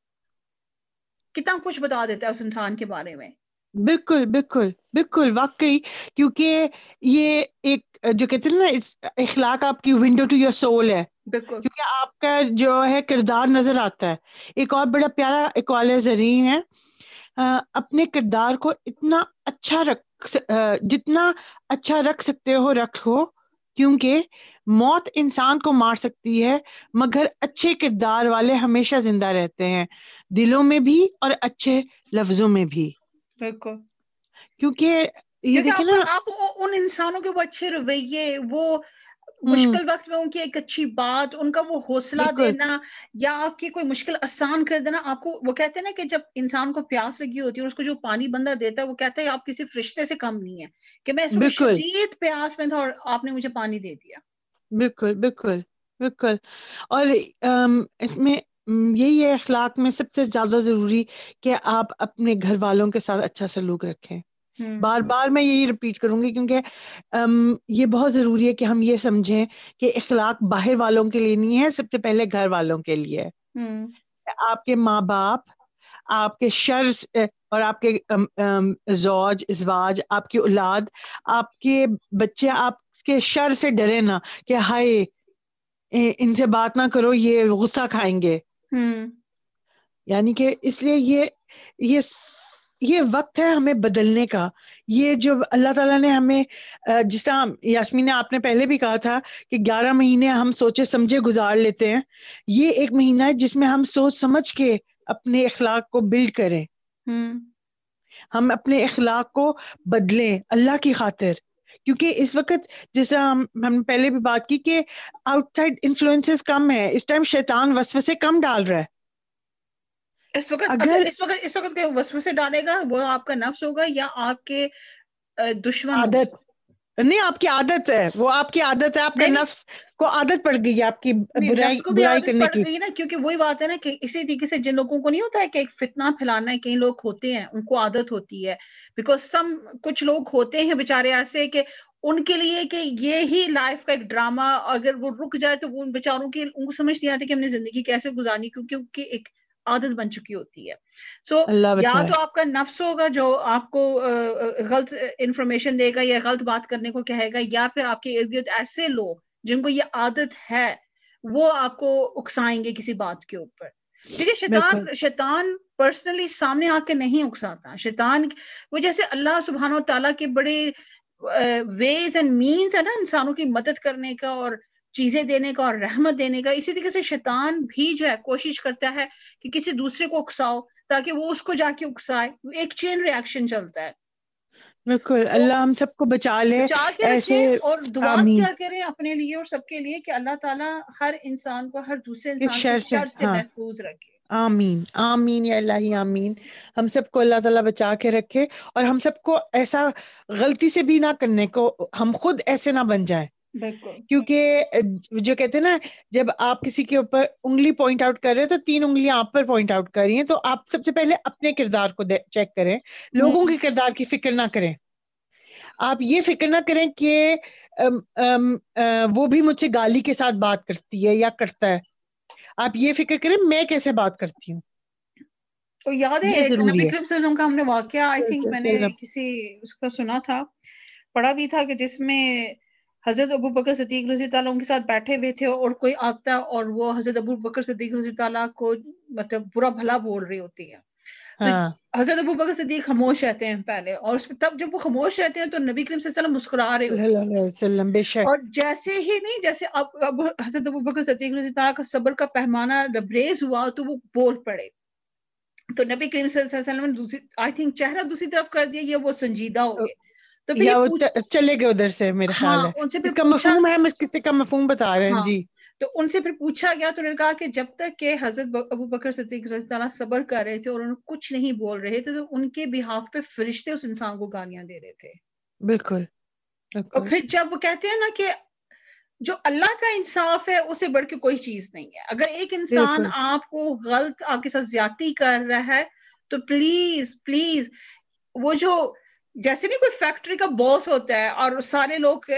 کتنا کچھ بتا دیتا ہے اس انسان کے بارے میں۔ بالکل بالکل بالکل۔ واقعی کیونکہ یہ ایک جو کہتے ہیں نا اخلاق آپ کی ونڈو ٹو یور سول ہے۔ کیونکہ آپ کا جو ہے کردار نظر آتا ہے۔ ایک اور بڑا پیارا اقوال زرین ہے۔ اپنے کردار کو اتنا اچھا رکھ جتنا اچھا رکھ سکتے ہو رکھو کیونکہ موت انسان کو مار سکتی ہے مگر اچھے کردار والے ہمیشہ زندہ رہتے ہیں دلوں میں بھی اور اچھے لفظوں میں بھی۔ بالکل۔ کیونکہ یہ دیکھیں نا آپ ان انسانوں کے وہ اچھے رویے وہ مشکل وقت میں ان کی ایک اچھی بات ان کا وہ حوصلہ دینا یا آپ کی کوئی مشکل آسان کر دینا آپ کو وہ کہتے ہیں نا کہ جب انسان کو پیاس لگی ہوتی ہے اس کو جو پانی بندہ دیتا ہے وہ کہتا ہے آپ کسی فرشتے سے کم نہیں ہے کہ میں اس شدید پیاس میں تھا اور آپ نے مجھے پانی دے دیا۔ بالکل بالکل بالکل۔ اور اس میں یہی ہے اخلاق میں سب سے زیادہ ضروری کہ آپ اپنے گھر والوں کے ساتھ اچھا سلوک رکھیں۔ بار بار میں یہی رپیٹ کروں گی کیونکہ یہ بہت ضروری ہے کہ ہم یہ سمجھیں کہ اخلاق باہر والوں کے لیے نہیں ہے سب سے پہلے گھر والوں کے لیے۔ آپ کے ماں باپ آپ کے شر اور آپ کے زوج ازواج آپ کی اولاد آپ کے بچے آپ کے شر سے ڈرے نا کہ ہائے ان سے بات نہ کرو یہ غصہ کھائیں گے۔ یعنی کہ اس لیے یہ یہ یہ وقت ہے ہمیں بدلنے کا۔ یہ جو اللہ تعالیٰ نے ہمیں جس طرح یاسمین نے آپ نے پہلے بھی کہا تھا کہ گیارہ مہینے ہم سوچے سمجھے گزار لیتے ہیں۔ یہ ایک مہینہ ہے جس میں ہم سوچ سمجھ کے اپنے اخلاق کو بلڈ کریں۔ ہم اپنے اخلاق کو بدلیں اللہ کی خاطر۔ کیونکہ اس وقت جس طرح ہم پہلے بھی بات کی کہ آؤٹ سائڈ انفلوئنس کم ہے اس ٹائم شیطان وسوسے کم ڈال رہا ہے۔ اس وقت اگر اس وقت اس وقت وسو سے ڈالے گا وہ آپ کا نفس ہوگا یا آپ کے دشمن عادت۔ نہیں آپ کی عادت ہے۔ وہ آپ کی عادت ہے آپ کا نفس کو عادت پڑ گئی ہے آپ کی برائی برائی کرنے کی۔ نا کیونکہ وہی بات ہے نا کہ اسی طریقے سے جن لوگوں کو نہیں ہوتا ہے کہ ایک فتنہ پھیلانا ہے کئی لوگ ہوتے ہیں ان کو عادت ہوتی ہے۔ بیکاز سم کچھ لوگ ہوتے ہیں بےچارے ایسے کہ ان کے لیے کہ یہ ہی لائف کا ایک ڈرامہ اگر وہ رک جائے تو وہ ان بیچاروں کی ان کو سمجھ نہیں آتی کہ ہم نے زندگی کیسے گزارنی کیونکہ ایک عادت بن چکی ہوتی ہے۔ سو so, یا تو آپ کا نفس ہوگا جو آپ کو غلط انفارمیشن دے گا یا غلط بات کرنے کو کہے گا یا پھر آپ کے ارد گرد ایسے لوگ جن کو یہ عادت ہے وہ آپ کو اکسائیں گے کسی بات کے اوپر۔ ٹھیک ہے شیطان شیطان پرسنلی سامنے آ کے نہیں اکساتا۔ شیطان وہ جیسے اللہ سبحانہ و تعالیٰ کے بڑے ویز اینڈ مینس ہے نا انسانوں کی مدد کرنے کا اور چیزیں دینے کا اور رحمت دینے کا اسی طریقے سے شیطان بھی جو ہے کوشش کرتا ہے کہ کسی دوسرے کو اکساؤ تاکہ وہ اس کو جا کے اکسائے۔ ایک چین ریاکشن چلتا ہے۔ بالکل اللہ ہم سب کو بچا لے ایسے اور دعا کیا کریں اپنے لیے اور سب کے لیے کہ اللہ تعالیٰ ہر انسان کو ہر دوسرے انسان شر سے ہاں۔ محفوظ رکھے۔ آمین آمین یا اللہ آمین۔ ہم سب کو اللہ تعالیٰ بچا کے رکھے اور ہم سب کو ایسا غلطی سے بھی نہ کرنے کو ہم خود ایسے نہ بن جائیں۔ کیونکہ جو کہتے ہیں نا جب آپ کسی کے اوپر انگلی پوائنٹ آؤٹ کر رہے ہیں تو تین انگلیاں آپ پر پوائنٹ آؤٹ کر رہی ہیں تو آپ سب سے پہلے اپنے کردار کو چیک کریں۔ لوگوں کے کردار کی فکر نہ کریں۔ آپ یہ فکر نہ کریں کہ وہ بھی مجھے گالی کے ساتھ بات کرتی ہے یا کرتا ہے۔ آپ یہ فکر کریں میں کیسے بات کرتی ہوں؟ تو یاد ہے نبی کریم صلی اللہ علیہ وسلم کا ہم نے واقعہ آئی تھنک میں نے کسی اس کا سنا تھا۔ پڑھا بھی تھا کہ جس میں حضرت ابو بکر صدیق رضی تعالیٰ ان کے ساتھ بیٹھے ہوئے تھے اور کوئی آتا اور وہ حضرت ابو بکر صدیق رضی تعالیٰ کو مطلب برا بھلا بول رہی ہوتی ہے ہاں۔ حضرت ابو بکر صدیق خاموش رہتے ہیں پہلے اور تب جب وہ خاموش رہتے ہیں تو نبی کریم صلی اللہ علیہ وسلم مسکرا رہے اور جیسے ہی نہیں جیسے اب اب حضرت ابو بکر صدیق رضی تعالیٰ کا صبر کا پیمانہ لبریز ہوا تو وہ بول پڑے۔ تو نبی کریم صلی اللہ علیہ وسلم نے آئی تھنک چہرہ دوسری طرف کر دیا یہ وہ سنجیدہ ہو گئے۔ تو یا وہ چلے گئے ادھر سے میرے خیال ہے۔ اس کا مفہوم ہے کسی کا مفہوم بتا رہے ہیں ہاں۔ جی۔ تو ان سے پھر پوچھا گیا تو انہوں نے کہا کہ جب تک کہ حضرت ابو بکر صدیق رضی اللہ صبر کر رہے تھے اور انہوں کچھ نہیں بول رہے تھے تو ان کے بحاف پہ فرشتے اس انسان کو گالیاں دے رہے تھے۔ بالکل۔ اور پھر جب وہ کہتے ہیں نا کہ جو اللہ کا انصاف ہے اسے بڑھ کے کوئی چیز نہیں ہے۔ اگر ایک انسان آپ کو غلط آپ کے ساتھ زیادتی کر رہا ہے تو پلیز پلیز وہ جو جیسے نہیں کوئی فیکٹری کا باس ہوتا ہے اور سارے لوگ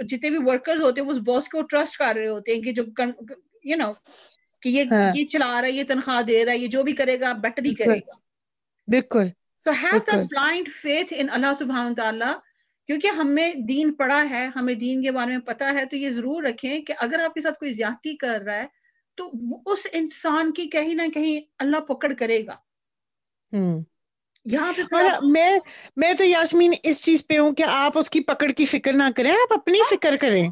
جتنے بھی ورکرز ہوتے ہیں اس باس کو ٹرسٹ کر رہے ہوتے ہیں کہ جو یو نو کہ یہ ہاں۔ یہ چلا رہا ہے یہ تنخواہ دے رہا ہے یہ جو بھی کرے گا بیٹر ہی کرے گا۔ بالکل۔ تو have the blind faith in اللہ سبحانہ تعالیٰ کیونکہ ہمیں دین پڑا ہے ہمیں دین کے بارے میں پتا ہے تو یہ ضرور رکھیں کہ اگر آپ کے ساتھ کوئی زیادتی کر رہا ہے تو اس انسان کی کہیں نہ کہیں اللہ پکڑ کرے گا۔ یہاں پہ میں میں تو یاسمین اس چیز پہ ہوں کہ آپ اس کی پکڑ کی فکر نہ کریں آپ اپنی فکر کریں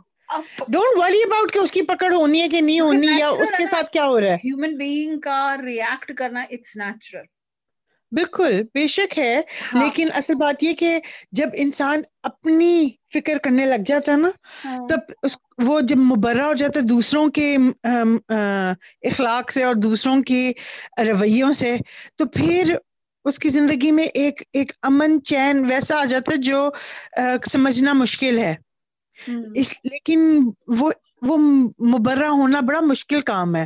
ڈونٹ وری اباؤٹ کہ اس کی پکڑ ہونی ہے کہ نہیں ہونی یا اس کے ساتھ کیا ہو رہا ہے ہیومن بینگ کا ریئیکٹ کرنا اٹس نیچرل بالکل بے شک ہے ہاں۔ لیکن اصل بات یہ کہ جب انسان اپنی فکر کرنے لگ جاتا ہے نا ہاں۔ تب اس وہ جب مبرہ ہو جاتا ہے دوسروں کے اخلاق سے اور دوسروں کے رویوں سے تو پھر اس کی زندگی میں ایک ایک امن چین ویسا آ جاتا ہے جو سمجھنا مشکل ہے۔ اس لیکن وہ وہ مبرہ ہونا بڑا مشکل کام ہے۔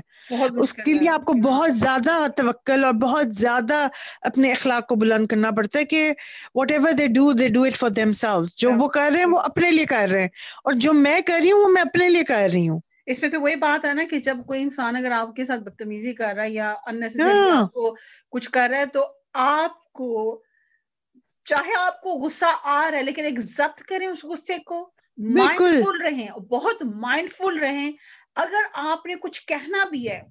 اس کے لیے آپ کو بہت زیادہ توکل اور بہت زیادہ اپنے اخلاق کو بلند کرنا پڑتا ہے کہ whatever they do they do it for themselves جو وہ کر رہے ہیں وہ اپنے لیے کر رہے ہیں۔ اور جو میں کر رہی ہوں وہ میں اپنے لیے کر رہی ہوں۔ اس میں پھر وہی بات ہے نا کہ جب کوئی انسان اگر آپ کے ساتھ بدتمیزی کر رہا ہے یا ہاں۔ کو کچھ کر رہا ہے تو آپ کو چاہے آپ کو غصہ آ رہا ہے لیکن ایک ضبط کریں اس غصے کو۔ مائنڈ فل رہیں بہت مائنڈ فل رہیں۔ اگر آپ نے کچھ کہنا بھی ہے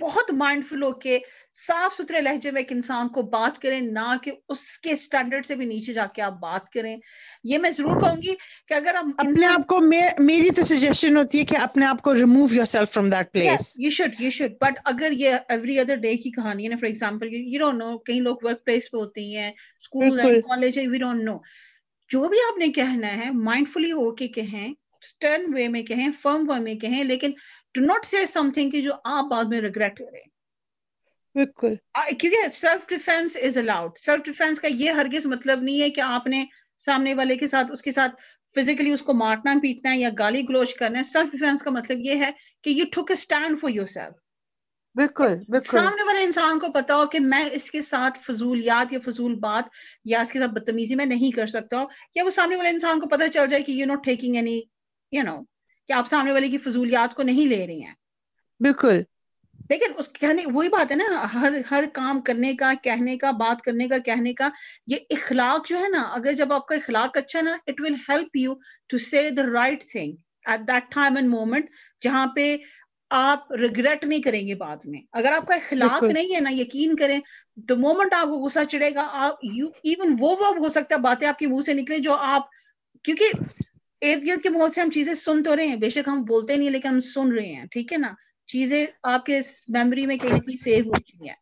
بہت مائنڈ فل ہو کے صاف ستھرے لہجے میں ایک انسان کو بات کریں نہ کہ اس کے اسٹینڈرڈ سے بھی نیچے جا کے آپ بات کریں۔ یہ میں ضرور کہوں گی کہ اگر ہم اپنے آپ کو میری تو سجیشن ہوتی ہے کہ اپنے آپ کو remove yourself from that place you should you should but اگر یہ ایوری ادر ڈے کی کہانی ہے نا for example you don't know کئی لوگ ورک پلیس پہ ہوتے ہیں اسکول ہے کالج ہے وی ڈونٹ نو جو بھی آپ نے کہنا ہے مائنڈ فلی ہو کے کہیں اسٹرن وے میں کہیں فرم وے میں کہیں لیکن do not C something جو آپ بعد میں ریگریٹ کریں بالکل۔ کیونکہ self defence is allowed self defence کا یہ ہرگز مطلب نہیں ہے کہ آپ نے سامنے والے کے ساتھ اس کے ساتھ فزیکلی اس کو مارنا پیٹنا یا گالی گلوچ کرنا ہے۔ سیلف ڈیفینس کا مطلب یہ ہے کہ you took a stand for yourself بالکل۔ سامنے والے انسان کو پتا ہو کہ میں اس کے ساتھ فضولیات یا فضول بات یا اس کے ساتھ بدتمیزی میں نہیں کر سکتا ہوں یا وہ سامنے والے انسان کو پتا چل جائے کہ you not taking any you know کہ آپ سامنے والے کی فضولیات کو نہیں لے رہی ہیں۔ بالکل۔ لیکن اس کہنے وہی بات ہے نا ہر ہر کام کرنے کا کہنے کا بات کرنے کا کہنے کا یہ اخلاق جو ہے نا اگر جب آپ کا اخلاق اچھا نا it will help you to see the right thing at that time and moment جہاں پہ آپ ریگریٹ نہیں کریں گے بعد میں۔ اگر آپ کا اخلاق نہیں ہے نا یقین کریں تو مومنٹ آپ کو غصہ چڑھے گا آپ ایون وہ ہو سکتا ہے باتیں آپ کے منہ سے نکلے جو آپ کیونکہ ارد گرد کے ماحول سے ہم چیزیں سن تو رہے ہیں بے شک ہم بولتے نہیں لیکن ہم سن رہے ہیں ٹھیک ہے نا؟ چیزیں آپ کے میموری میں کہیں نہ کہیں سیو ہوتی ہیں۔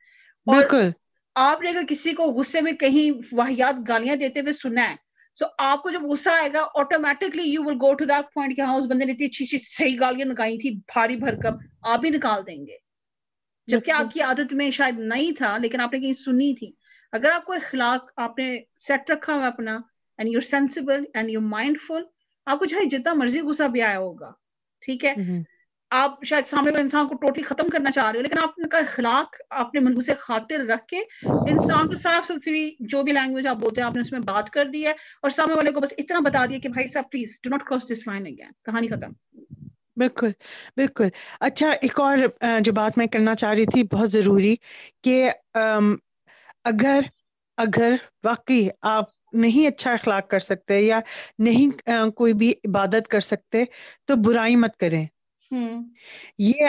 آپ نے اگر کسی کو غصے میں کہیں واحد گالیاں دیتے ہوئے سنا ہے سو آپ کو جب غصہ آئے گا automatically you will go to that point کہ ہاں اس بندے نے اتنی اچھی اچھی صحیح گالیاں نکائی تھی بھاری بھرکم آپ بھی نکال دیں گے۔ جبکہ آپ کی عادت میں شاید نہیں تھا لیکن آپ نے کہیں سنی تھی۔ اگر آپ کو اخلاق آپ نے سیٹ رکھا ہوا اپنا and you sensible and you mindful آپ کو چاہے جتنا مرضی غصہ بھی آیا ہوگا ٹھیک ہے؟ آپ شاید سامنے والے انسان کو ٹوٹلی ختم کرنا چاہ رہے ہو لیکن آپ کا اخلاق اپنے منہ سے خاطر رکھ کے انسان کو صاف ستھری جو بھی لینگویج آپ بولتے ہیں آپ نے اس میں بات کر دی ہے اور سامنے والے کو بس اتنا بتا دیا کہ بھائی صاحب please do not cross this line again کہانی ختم۔ بالکل بالکل۔ اچھا ایک اور جو بات میں کرنا چاہ رہی تھی بہت ضروری کہ اگر اگر واقعی آپ نہیں اچھا اخلاق کر سکتے یا نہیں کوئی بھی عبادت کر سکتے تو برائی مت کریں۔ یہ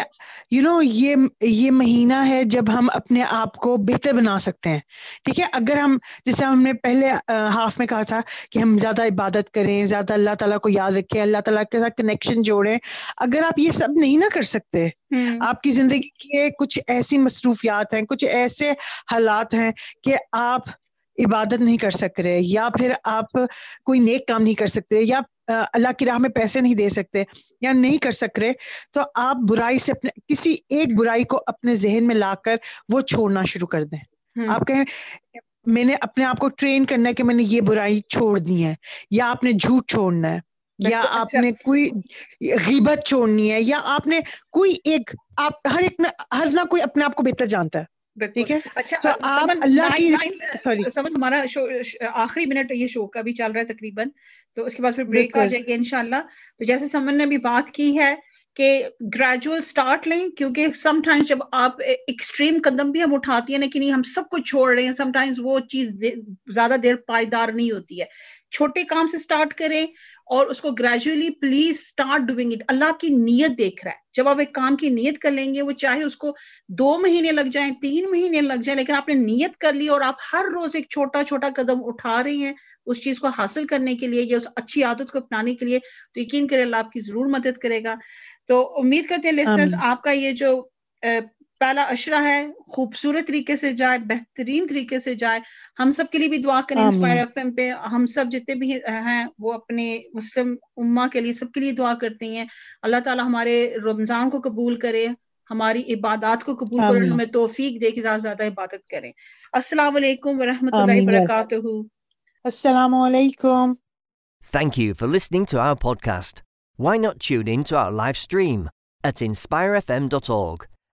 یو نو یہ یہ مہینہ ہے جب ہم اپنے آپ کو بہتر بنا سکتے ہیں۔ ٹھیک ہے اگر ہم جیسے ہم نے پہلے ہاف میں کہا تھا کہ ہم زیادہ عبادت کریں زیادہ اللہ تعالیٰ کو یاد رکھیں اللہ تعالیٰ کے ساتھ کنیکشن جوڑیں اگر آپ یہ سب نہیں نہ کر سکتے آپ کی زندگی کے کچھ ایسی مصروفیات ہیں کچھ ایسے حالات ہیں کہ آپ عبادت نہیں کر سک رہے یا پھر آپ کوئی نیک کام نہیں کر سکتے یا اللہ کی راہ میں پیسے نہیں دے سکتے یا نہیں کر سک رہے تو آپ برائی سے اپنے کسی ایک برائی کو اپنے ذہن میں لا کر وہ چھوڑنا شروع کر دیں۔ آپ کہیں میں نے اپنے آپ کو ٹرین کرنا ہے کہ میں نے یہ برائی چھوڑ دی ہے یا آپ نے جھوٹ چھوڑنا ہے یا آپ نے کوئی غیبت چھوڑنی ہے یا آپ نے کوئی ایک آپ ہر ایک ہر نہ کوئی اپنے آپ کو بہتر جانتا ہے۔ ٹھیک ہے؟ اچھا ہمارا آخری منٹ یہ شو کا بھی چل رہا ہے تقریباً۔ تو اس کے بعد پھر بریک آ جائے گی انشاءاللہ۔ تو جیسے سمن نے بھی بات کی ہے کہ گریجول سٹارٹ لیں کیونکہ سم ٹائمز جب آپ ایکسٹریم قدم بھی ہم اٹھاتی ہیں لیکن ہم سب کچھ چھوڑ رہے ہیں سم ٹائمز وہ چیز زیادہ دیر پائیدار نہیں ہوتی ہے۔ چھوٹے کام سے سٹارٹ کریں اور اس کو gradually please start doing it اللہ کی نیت دیکھ رہا ہے. جب آپ ایک کام کی نیت کر لیں گے وہ چاہے اس کو دو مہینے لگ جائیں تین مہینے لگ جائیں لیکن آپ نے نیت کر لی اور آپ ہر روز ایک چھوٹا چھوٹا قدم اٹھا رہے ہیں اس چیز کو حاصل کرنے کے لیے یا اس اچھی عادت کو اپنانے کے لیے تو یقین کرے اللہ آپ کی ضرور مدد کرے گا۔ تو امید کرتے ہیں آپ کا یہ جو پہلا اشرا ہے خوبصورت طریقے سے جائے بہترین طریقے سے جائے۔ ہم سب کے لیے بھی دعا کریں انسپائر ایف ایم پہ۔ ہم سب جتنے بھی ہیں وہ اپنے مسلم اما کے لیے سب کے لیے دعا کرتے ہیں۔ اللہ تعالیٰ ہمارے رمضان کو قبول کرے ہماری عبادات کو قبول کرے ہمیں توفیق دے کے زیادہ زیادہ عبادت کریں۔ السلام علیکم ورحمۃ اللہ وبرکاتہ۔ السلام علیکم۔ Thank you for listening to our podcast. Why not tune in to our live stream at inspirefm.org